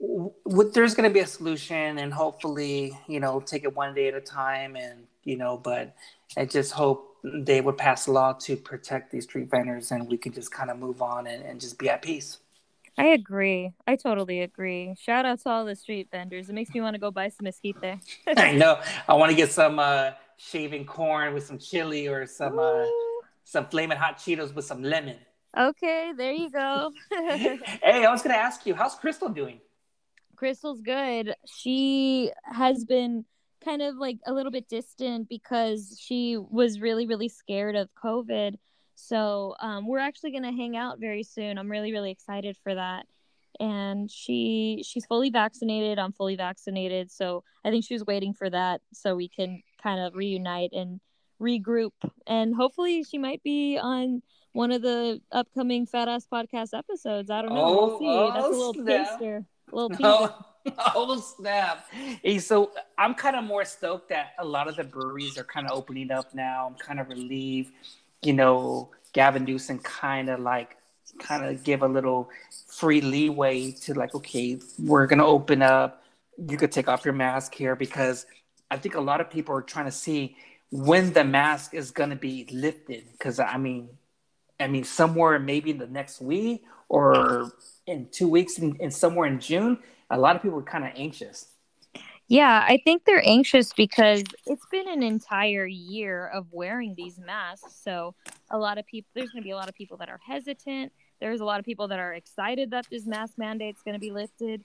w- there's gonna be a solution and hopefully you know take it one day at a time and you know but i just hope they would pass a law to protect these street vendors and we can just kind of move on and, and just be at peace I agree. I totally agree. Shout out to all the street vendors. It makes me want to go buy some esquite. <laughs> I know. I want to get some uh, shaving corn with some chili or some uh, some flaming hot Cheetos with some lemon. Okay, there you go. <laughs> <laughs> hey, I was gonna ask you, how's Crystal doing? Crystal's good. She has been kind of like a little bit distant because she was really, really scared of COVID so um, we're actually going to hang out very soon. I'm really, really excited for that. and she she's fully vaccinated. I'm fully vaccinated, so I think she was waiting for that so we can kind of reunite and regroup. And hopefully, she might be on one of the upcoming Fat Ass podcast episodes. I don't know. Oh, we'll see. Oh, That's a little snap. taster, a little <laughs> teaser. Oh, oh snap! Hey, so I'm kind of more stoked that a lot of the breweries are kind of opening up now. I'm kind of relieved. You know, Gavin Newsom kind of like kind of give a little free leeway to like, okay, we're gonna open up. You could take off your mask here because I think a lot of people are trying to see when the mask is gonna be lifted. Because I mean, I mean, somewhere maybe in the next week or in two weeks, and somewhere in June, a lot of people are kind of anxious. Yeah, I think they're anxious because it's been an entire year of wearing these masks. So, a lot of people, there's going to be a lot of people that are hesitant. There's a lot of people that are excited that this mask mandate is going to be lifted.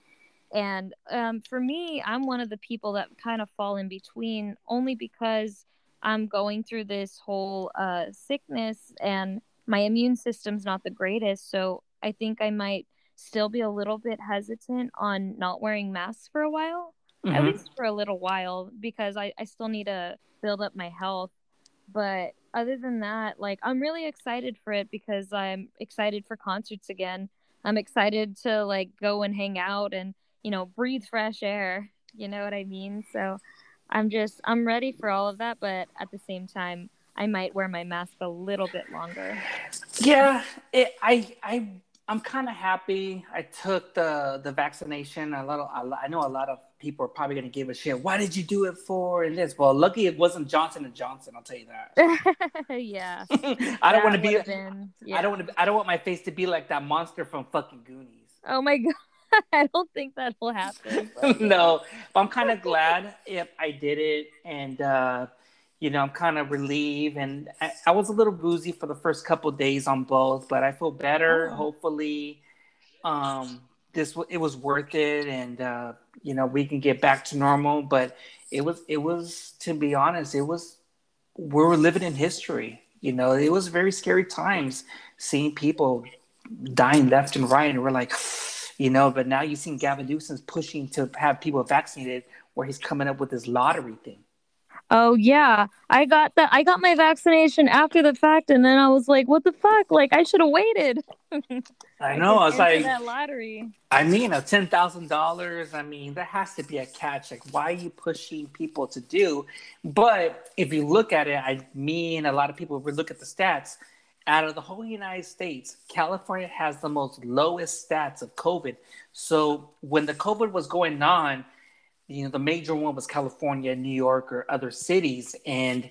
And um, for me, I'm one of the people that kind of fall in between only because I'm going through this whole uh, sickness and my immune system's not the greatest. So, I think I might still be a little bit hesitant on not wearing masks for a while mm-hmm. at least for a little while because I, I still need to build up my health. But other than that, like I'm really excited for it because I'm excited for concerts again. I'm excited to like go and hang out and, you know, breathe fresh air. You know what I mean? So I'm just I'm ready for all of that, but at the same time, I might wear my mask a little bit longer. Yeah, it, I I I'm kind of happy I took the the vaccination. A lot of, I know a lot of people are probably going to give a shit. Why did you do it for? And this. Well, lucky it wasn't Johnson and Johnson. I'll tell you that. <laughs> yeah. <laughs> I don't want to be. Been, yeah. I don't want to. I don't want my face to be like that monster from fucking Goonies. Oh my god. <laughs> I don't think that will happen. no, but I'm kind of glad if I did it, and uh, you know, I'm kind of relieved. And I, I, was a little boozy for the first couple days on both, but I feel better. Oh. Hopefully, um, this it was worth it, and uh, you know, we can get back to normal. But it was, it was, to be honest, it was. We were living in history. You know, it was very scary times seeing people dying left and right, and we're like, <sighs> you know. But now you've seen Gavin Newsom's pushing to have people vaccinated, where he's coming up with this lottery thing Oh yeah, I got that. I got my vaccination after the fact, and then I was like, "What the fuck? Like, I should have waited." <laughs> I know. I was like, that lottery. I mean, a ten thousand dollars. I mean, that has to be a catch. Like, why are you pushing people to do? But if you look at it, I mean, a lot of people. If we look at the stats, out of the whole United States, California has the most lowest stats of COVID. So when the COVID was going on you know the major one was California, New York, or other cities, and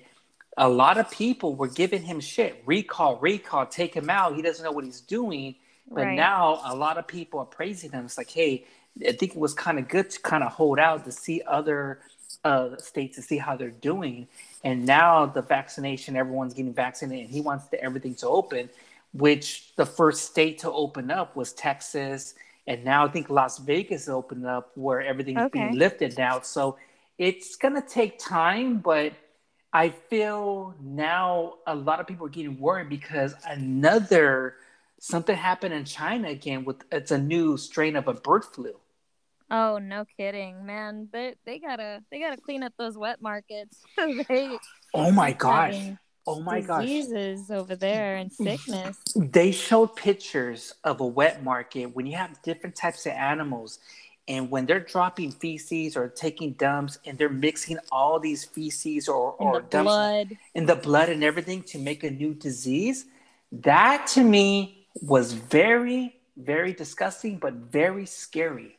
a lot of people were giving him shit. Recall, recall, take him out. He doesn't know what he's doing. But right. now a lot of people are praising him. It's like, hey, I think it was kind of good to kind of hold out to see other uh, states to see how they're doing. And now the vaccination, everyone's getting vaccinated, and he wants the, everything to open. Which the first state to open up was Texas and now I think Las Vegas opened up where everything's okay. being lifted now. So it's gonna take time, but I feel now a lot of people are getting worried because another something happened in China again with it's a new strain of a bird flu. Oh, no kidding, man. They they gotta they gotta clean up those wet markets. <laughs> they, oh my gosh. Having, Oh my gosh. Diseases over there and sickness. They showed pictures of a wet market when you have different types of animals and when they're dropping feces or taking dumps and they're mixing all these feces or, in or dumps blood. in the blood and everything to make a new disease, that to me was very, very disgusting, but very scary.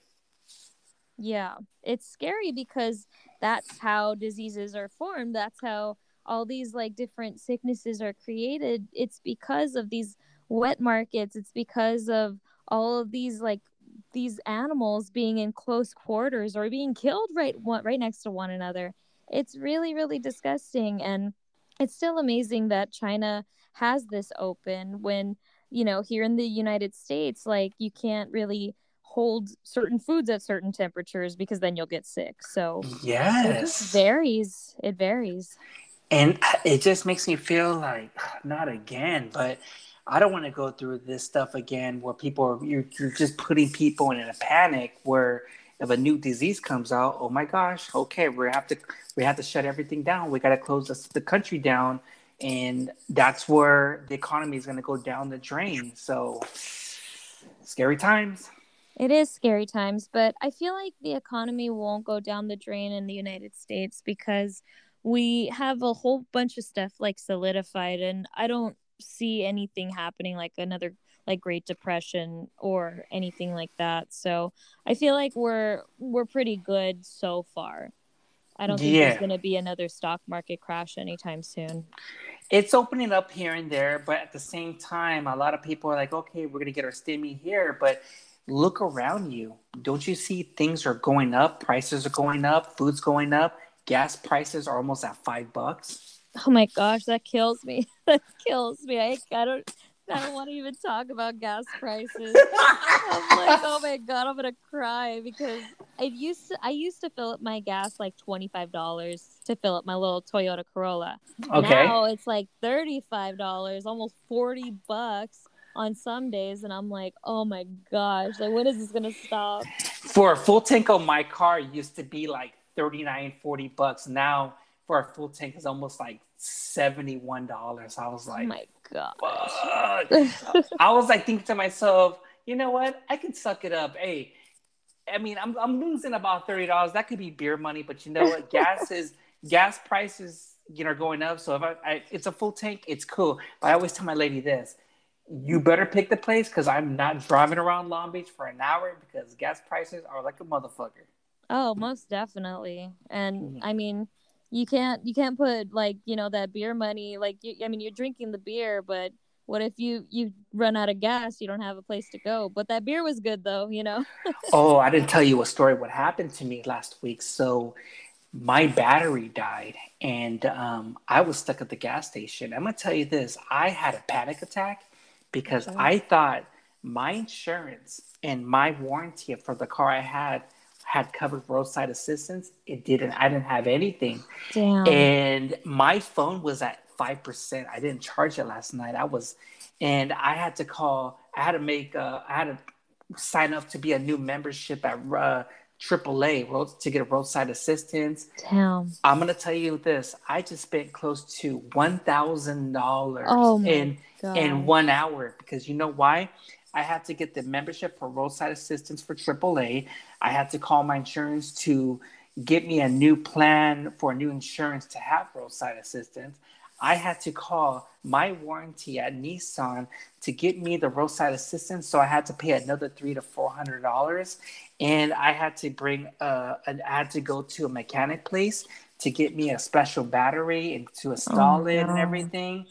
Yeah, it's scary because that's how diseases are formed. That's how all these like different sicknesses are created it's because of these wet markets it's because of all of these like these animals being in close quarters or being killed right right next to one another. It's really really disgusting and it's still amazing that china has this open when you know here in the united states like you can't really hold certain foods at certain temperatures because then you'll get sick. So yes. it varies it varies and uh, it just makes me feel like <sighs> not again but I don't want to go through this stuff again where people are you're, you're just putting people in a panic where if a new disease comes out, oh my gosh, okay, we have to we have to shut everything down. We got to close the country down, and that's where the economy is going to go down the drain. So scary times. It is scary times, but I feel like the economy won't go down the drain in the United States because we have a whole bunch of stuff like solidified, and I don't see anything happening like another like Great Depression or anything like that. So I feel like we're we're pretty good so far. I don't think yeah. there's going to be another stock market crash anytime soon. It's opening up here and there, but at the same time, a lot of people are like, "Okay, we're going to get our stimmy here," but look around you. Don't you see things are going up? Prices are going up. Food's going up. Gas prices are almost at five bucks. Oh my gosh, that kills me. <laughs> that kills me. I, I don't. I don't want to even talk about gas prices. I'm like, oh my god, I'm gonna cry because I used to I used to fill up my gas like twenty five dollars to fill up my little Toyota Corolla. Okay. Now it's like thirty five dollars, almost forty bucks on some days and I'm like, oh my gosh, like when is this gonna stop? For a full tank on my car used to be like 39, 40 bucks. Now for a full tank is almost like $71. I was oh like, oh my god. I was like thinking to myself, you know what? I can suck it up. Hey, I mean, I'm I'm losing about thirty dollars. That could be beer money, but you know what? <laughs> gas is gas prices, you know, going up. So if I, I, it's a full tank, it's cool. But I always tell my lady this: you better pick the place because I'm not driving around Long Beach for an hour because gas prices are like a motherfucker. Oh, most definitely. And mm-hmm. I mean, you can't you can't put like you know that beer money like you, I mean you're drinking the beer, but what if you you run out of gas? You don't have a place to go. But that beer was good though, you know. <laughs> oh, I didn't tell you a story. What happened to me last week? So my battery died and um, I was stuck at the gas station. I'm gonna tell you this: I had a panic attack because okay. I thought my insurance and my warranty for the car I had had covered roadside assistance. It didn't. I didn't have anything. Damn. And my phone was at five percent. I didn't charge it last night. I was, and I had to call. I had to make. Uh, I had to sign up to be a new membership at uh, AAA road to get roadside assistance. Damn. I'm gonna tell you this. I just spent close to one thousand dollars oh in God. in one hour because you know why? I had to get the membership for roadside assistance for AAA. I had to call my insurance to get me a new plan for a new insurance to have roadside assistance. I had to call my warranty at Nissan to get me the roadside assistance, so I had to pay another three to four hundred dollars, and I had to bring uh, an, I had to go to a mechanic place to get me a special battery and to install oh, it no. and everything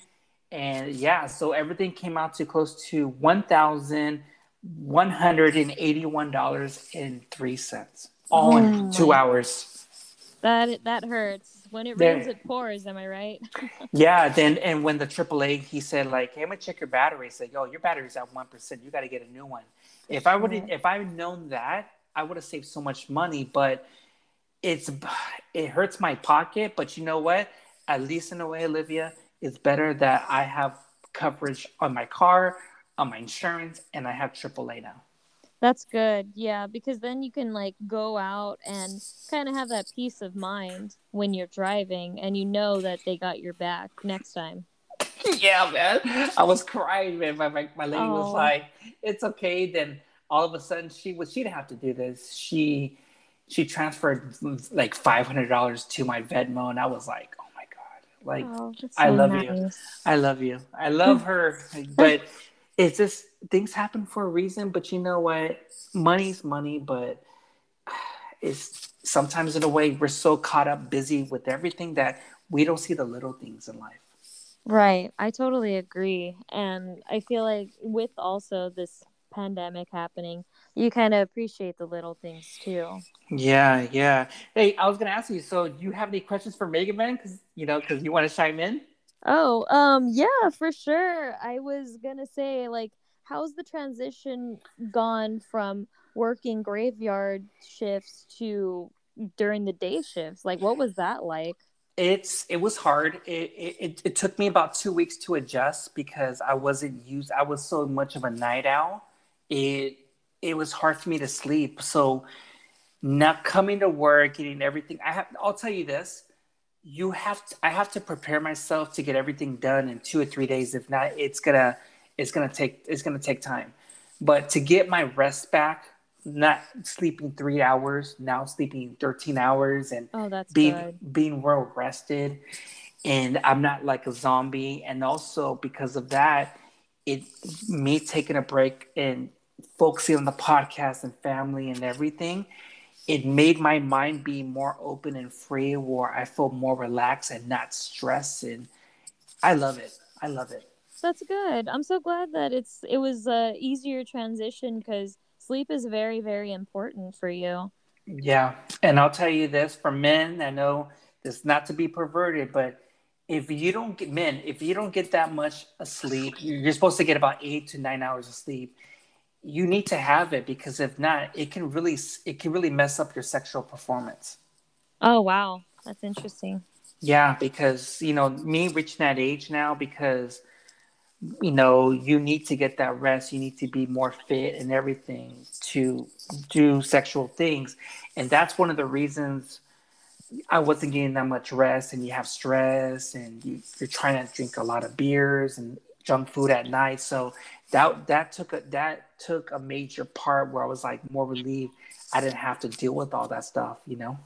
and yeah, so everything came out to close to one thousand one hundred and eighty-one dollars and three cents, all oh in two hours. That that hurts. When it rains, it pours. Am I right? <laughs> yeah. Then and when the AAA, he said like, "Hey, I'm gonna check your battery." He said, "Yo, your battery's at one percent. You got to get a new one." If I would, if I had known that, I would have saved so much money. But it's <sighs> it hurts my pocket. But you know what? At least in a way, Olivia, it's better that I have coverage on my car, on my insurance, and I have AAA now. That's good. Yeah, because then you can like go out and kind of have that peace of mind when you're driving and you know that they got your back next time. <laughs> yeah, man. I was crying, man. My, my, my lady oh. was like, it's okay. Then all of a sudden she was, she didn't have to do this. She, she transferred like $500 to my Venmo and I was like, like oh, so I love nice. you. I love you. I love her. <laughs> but it's just things happen for a reason. But you know what? Money's money, but it's sometimes in a way we're so caught up busy with everything that we don't see the little things in life. Right. I totally agree. And I feel like with also this pandemic happening, you kind of appreciate the little things too. Yeah, yeah. Hey, I was gonna ask you. So, do you have any questions for Mega Man? Because you know, because you want to chime in. Oh, um, yeah, for sure. I was gonna say, like, how's the transition gone from working graveyard shifts to during the day shifts? Like, what was that like? it's it was hard. It, it it took me about two weeks to adjust because I wasn't used. I was so much of a night owl. It it was hard for me to sleep. So not coming to work, getting everything. I have. I'll tell you this. You have. To, I have to prepare myself to get everything done in two or three days. If not, it's gonna. It's gonna take. It's gonna take time. But to get my rest back not sleeping three hours, now sleeping 13 hours and oh, that's being good. being well rested. And I'm not like a zombie. And also because of that, it me taking a break and focusing on the podcast and family and everything, it made my mind be more open and free where I feel more relaxed and not stressed. And I love it. I love it. That's good. I'm so glad that it's it was a easier transition because sleep is very, very important for you. Yeah. And I'll tell you this for men, I know this not to be perverted, but if you don't get men, if you don't get that much sleep, you're supposed to get about eight to nine hours of sleep. You need to have it because if not, it can really it can really mess up your sexual performance. Oh wow, that's interesting. Yeah, because you know me reaching that age now because you know you need to get that rest you need to be more fit and everything to do sexual things and that's one of the reasons i wasn't getting that much rest and you have stress and you, are trying to drink a lot of beers and junk food at night so that that took a that took a major part where i was like more relieved i didn't have to deal with all that stuff you know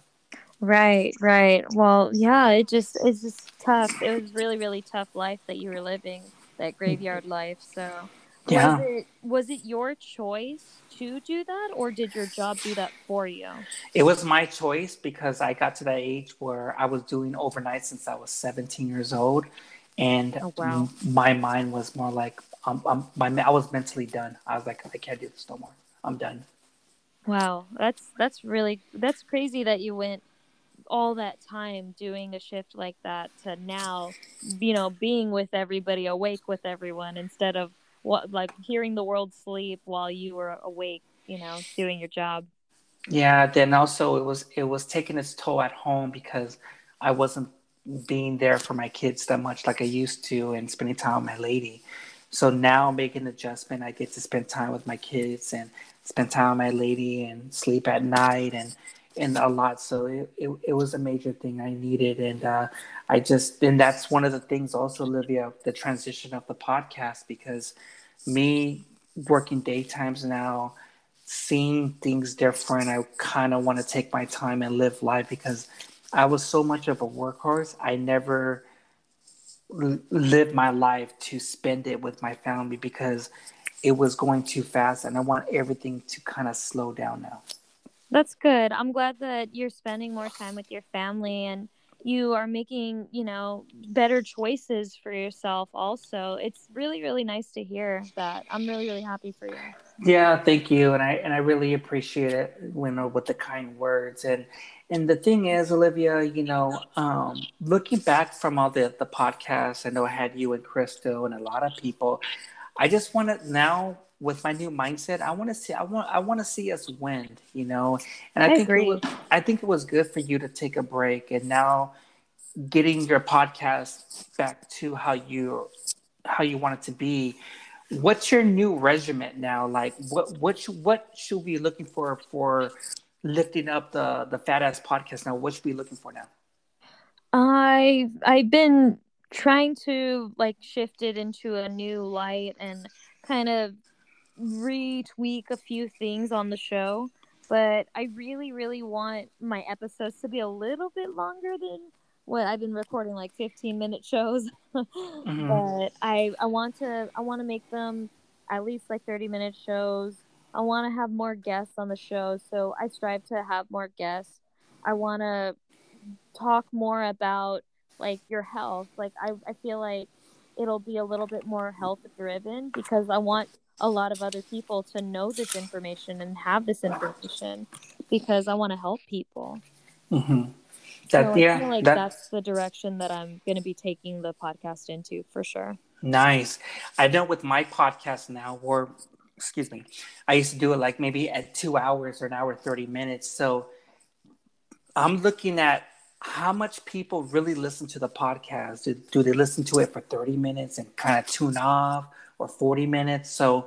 right right well yeah it just it's just tough it was really really tough life that you were living that graveyard life. So yeah. was it was it your choice to do that or did your job do that for you? It was my choice because I got to that age where I was doing overnight since I was 17 years old and oh, wow. my mind was more like um, um, my I was mentally done. I was like I can't do this no more. I'm done. Wow, that's that's really that's crazy that you went all that time doing a shift like that to now, you know, being with everybody, awake with everyone instead of what like hearing the world sleep while you were awake, you know, doing your job. Yeah, then also it was it was taking its toll at home because I wasn't being there for my kids that much like I used to and spending time with my lady. So now I'm making adjustment, I get to spend time with my kids and spend time with my lady and sleep at night and and a lot. So it, it, it was a major thing I needed. And uh, I just, and that's one of the things also, Olivia, the transition of the podcast, because me working daytimes now, seeing things different, I kind of want to take my time and live life because I was so much of a workhorse. I never lived my life to spend it with my family because it was going too fast and I want everything to kind of slow down now. That's good. I'm glad that you're spending more time with your family and you are making, you know, better choices for yourself also. It's really really nice to hear that. I'm really really happy for you. Yeah, thank you. And I and I really appreciate it, know, with the kind words and and the thing is, Olivia, you know, um, looking back from all the the podcasts, I know I had you and Crystal and a lot of people. I just want to now with my new mindset, I want to see I want I want to see us win, you know. And I, I think agree. It was, I think it was good for you to take a break and now getting your podcast back to how you how you want it to be. What's your new regiment now? Like what what should, what should we be looking for for lifting up the the fat ass podcast now? What should we be looking for now? I I've been trying to like shift it into a new light and kind of retweak a few things on the show, but I really, really want my episodes to be a little bit longer than what I've been recording, like 15 minute shows. <laughs> mm-hmm. But I, I want to, I want to make them at least like 30 minute shows. I want to have more guests on the show, so I strive to have more guests. I want to talk more about like your health. Like I, I feel like it'll be a little bit more health driven because I want a lot of other people to know this information and have this information because I want to help people. Mm-hmm. That, so yeah, I feel like that, that's the direction that I'm going to be taking the podcast into for sure. Nice. I know with my podcast now, or excuse me, I used to do it like maybe at two hours or an hour, 30 minutes. So I'm looking at how much people really listen to the podcast. Do, do they listen to it for 30 minutes and kind of tune off or 40 minutes? So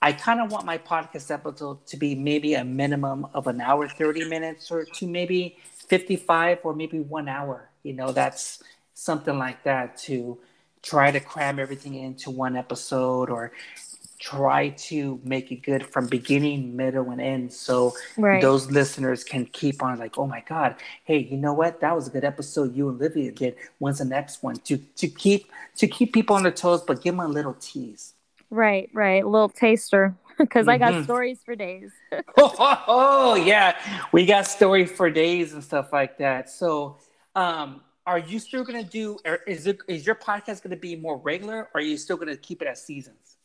I kind of want my podcast episode to be maybe a minimum of an hour, 30 minutes, or to maybe 55 or maybe one hour. You know, that's something like that to try to cram everything into one episode or try to make it good from beginning, middle, and end. So right. those listeners can keep on like, oh my God, hey, you know what? That was a good episode you and Livia did. When's the next one? To to keep to keep people on their toes, but give them a little tease. Right, right. A little taster. <laughs> Because mm-hmm. I got mm-hmm. stories for days. oh, <laughs> oh, oh, yeah. We got stories for days and stuff like that. So um are you still gonna do or is it is your podcast gonna be more regular or are you still gonna keep it as seasons?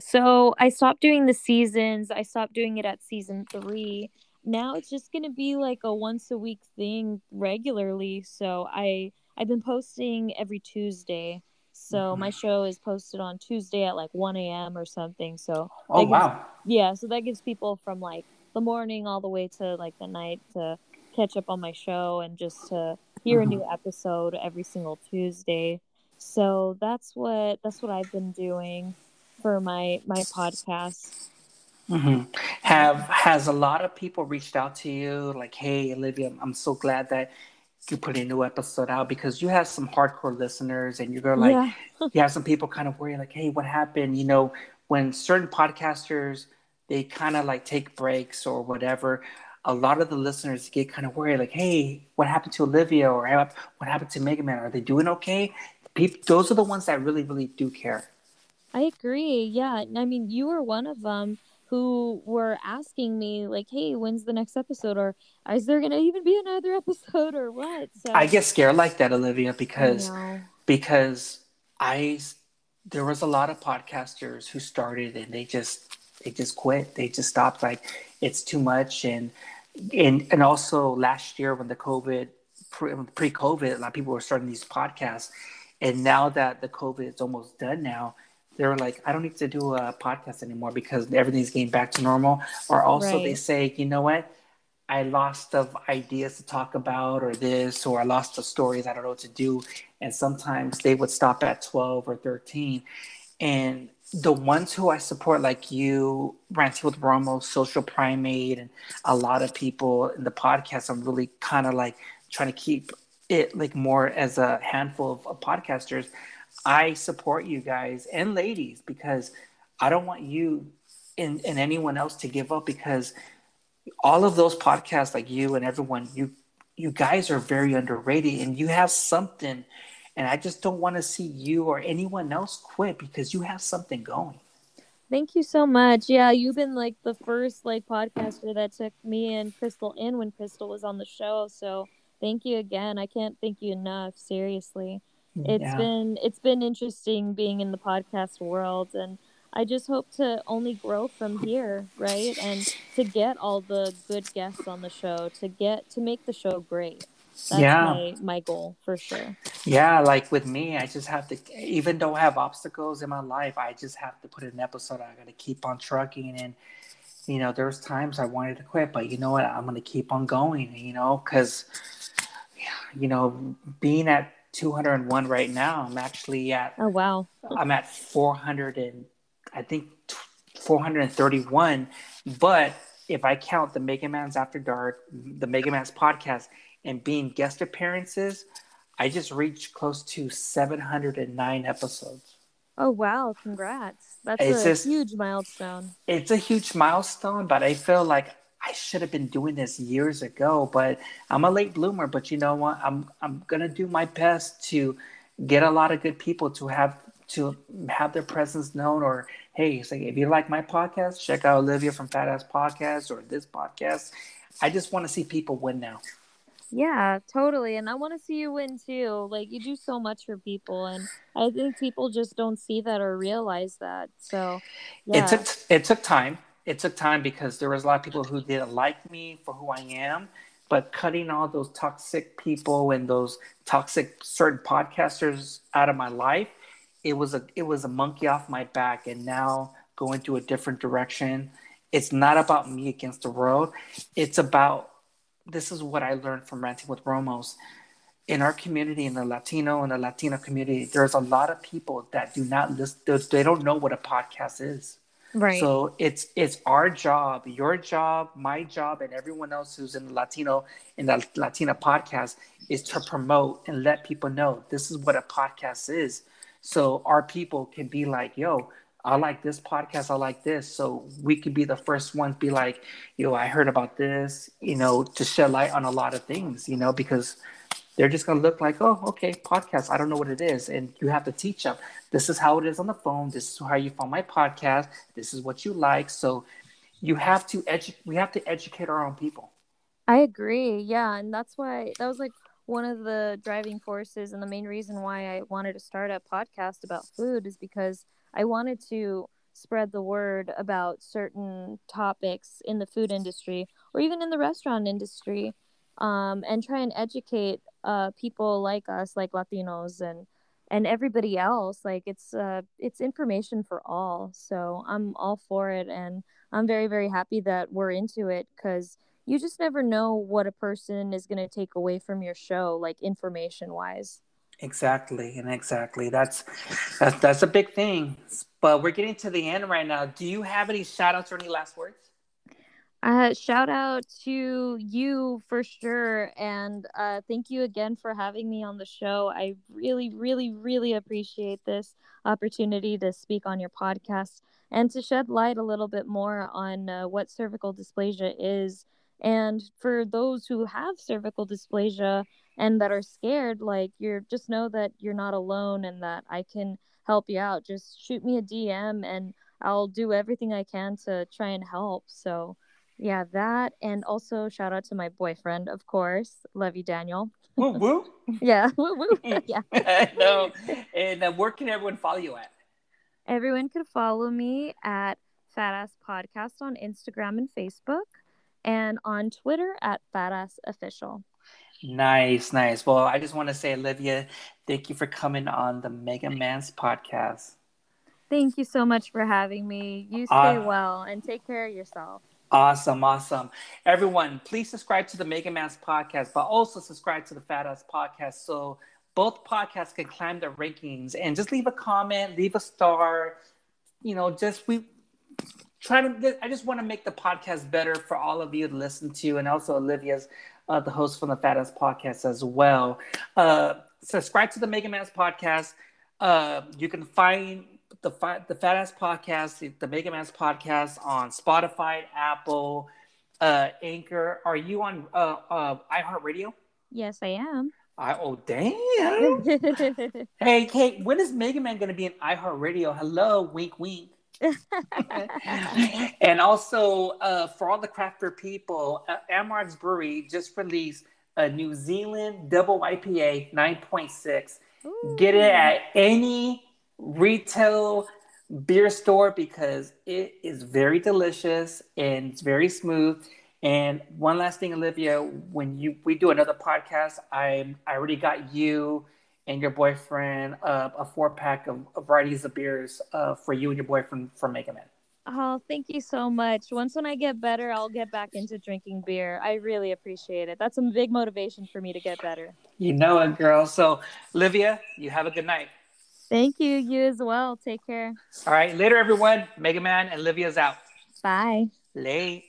So I stopped doing the seasons. I stopped doing it at season three. Now it's just gonna be like a once a week thing regularly. So I I've been posting every Tuesday. So mm-hmm. my show is posted on Tuesday at like one a.m. or something. So oh gives, wow, yeah. So that gives people from like the morning all the way to like the night to catch up on my show and just to hear mm-hmm. a new episode every single Tuesday. So that's what that's what I've been doing for my my podcast. Mm-hmm. Have has a lot of people reached out to you like, "Hey, Olivia, I'm so glad that you put a new episode out because you have some hardcore listeners, and you're like, yeah. <laughs> you have some people kind of worry like, "Hey, what happened?" You know, when certain podcasters they kind of like take breaks or whatever. A lot of the listeners get kind of worried, like, "Hey, what happened to Olivia?" or "What happened to Mega Man? Are they doing okay?" People, those are the ones that really, really do care. I agree. Yeah. I mean, you were one of them who were asking me like, "Hey, when's the next episode?" or "Is there going to even be another <laughs> episode?" or what? So I get scared like that, Olivia, because I because I there was a lot of podcasters who started and they just they just quit. They just stopped. Like it's too much, and and and also last year when the COVID pre um, COVID, a lot of people were starting these podcasts, and now that the COVID is almost done now they were like, I don't need to do a podcast anymore because everything's getting back to normal. Or also right. they say, you know what? I lost of ideas to talk about or this, or I lost the stories. I don't know what to do. And sometimes they would stop at 12 or 13. And the ones who I support, like you, Ranting with Romo, Social Primate, and a lot of people in the podcast, I'm really kind of like trying to keep it like more as a handful of, of podcasters I support you guys and ladies because I don't want you and, and anyone else to give up because all of those podcasts like you and everyone you you guys are very underrated and you have something and I just don't want to see you or anyone else quit because you have something going. Thank you so much. Yeah, you've been like the first like podcaster that took me and Crystal in when Crystal was on the show. So thank you again. I can't thank you enough. Seriously. It's yeah. been it's been interesting being in the podcast world and I just hope to only grow from here, right? And to get all the good guests on the show, to get to make the show great. That's yeah. my, my goal for sure. Yeah, like with me, I just have to even though I have obstacles in my life, I just have to put an episode. I gotta keep on trucking and you know, there's times I wanted to quit, but you know what? I'm gonna keep on going, you know, because you know, being at 201 right now. I'm actually at. Oh wow. I'm at 400 and I think 431. But if I count the Mega Man's After Dark, the Mega Man's podcast, and being guest appearances, I just reached close to 709 episodes. Oh wow! Congrats. That's it's a just, huge milestone. It's a huge milestone, but I feel like I should have been doing this years ago, but I'm a late bloomer. But you know what? I'm I'm gonna do my best to get a lot of good people to have to have their presence known. Or hey, say if you like my podcast, check out Olivia from Fat Ass Podcast or this podcast. I just want to see people win now. Yeah, totally. And I want to see you win too. Like you do so much for people and I think people just don't see that or realize that. So yeah. it took it took time it took time because there was a lot of people who didn't like me for who I am. But cutting all those toxic people and those toxic certain podcasters out of my life, it was a it was a monkey off my back. And now going to a different direction. It's not about me against the world. It's about this is what I learned from ranting with Romos. in our community, in the Latino and the Latino community, there's a lot of people that do not listen. They don't know what a podcast is. Right. So it's it's our job, your job, my job, and everyone else who's in the Latino in the Latina podcast is to promote and let people know this is what a podcast is. So our people can be like, yo, I like this podcast, I like this. So we could be the first ones be like, yo, I heard about this, you know, to shed light on a lot of things, you know, because they're just going to look like, oh, okay, podcast. I don't know what it is. And you have to teach them. This is how it is on the phone. This is how you found my podcast. This is what you like. So you have to educate, we have to educate our own people. I agree. Yeah. And that's why that was like one of the driving forces and the main reason why I wanted to start a podcast about food is because I wanted to spread the word about certain topics in the food industry or even in the restaurant industry um, and try and educate uh, people like us, like Latinos and and everybody else. Like it's uh, it's information for all. So I'm all for it, and I'm very very happy that we're into it because you just never know what a person is going to take away from your show, like information wise. Exactly, and exactly that's that's that's a big thing. But we're getting to the end right now. Do you have any shout outs or any last words? Uh, shout out to you for sure. And uh, thank you again for having me on the show. I really, really, really appreciate this opportunity to speak on your podcast and to shed light a little bit more on uh, what cervical dysplasia is. And for those who have cervical dysplasia and that are scared, like you're just know that you're not alone and that I can help you out. Just shoot me a DM and I'll do everything I can to try and help. So, yeah, that and also shout out to my boyfriend, of course. Love you, Daniel. Woo woo. <laughs> yeah, woo woo. <laughs> yeah. <laughs> no, and uh, where can everyone follow you at? Everyone can follow me at Fat Ass Podcast on Instagram and Facebook, and on Twitter at Fat Ass Official. Nice, nice. Well, I just want to say, Olivia, thank you for coming on the Mega Man's podcast. Thank you so much for having me. You stay uh, well and take care of yourself. Awesome, awesome. Everyone, please subscribe to the Mega Man's podcast, but also subscribe to the Fat Ass podcast so both podcasts can climb the rankings and just leave a comment, leave a star. You know, just we try to, I just want to make the podcast better for all of you to listen to, and also Olivia's uh, the host from the Fat Ass podcast as well. Uh, subscribe to the Mega Man's podcast. Uh, you can find the fat the Fat Ass podcast, the Mega Man's podcast on Spotify, Apple, uh, Anchor. Are you on uh, uh, iHeartRadio? Yes, I am. I oh damn. <laughs> hey Kate, when is Mega Man going to be in iHeartRadio? Hello, wink, wink. <laughs> and also uh, for all the craft beer people, uh, Brewery just released a New Zealand double IPA 9.6. Get it at any retail beer store because it is very delicious and it's very smooth. And one last thing, Olivia, when you we do another podcast, I I already got you and your boyfriend uh, a four pack of, of, varieties of beers uh, for you and your boyfriend from Mega Man. Oh, thank you so much. Once when I get better, I'll get back into drinking beer. I really appreciate it. That's a big motivation for me to get better. You know it, girl. So, Olivia, you have a good night. Thank you. You as well. Take care. All right. Later, everyone. Mega Man and Olivia's out. Bye. Late.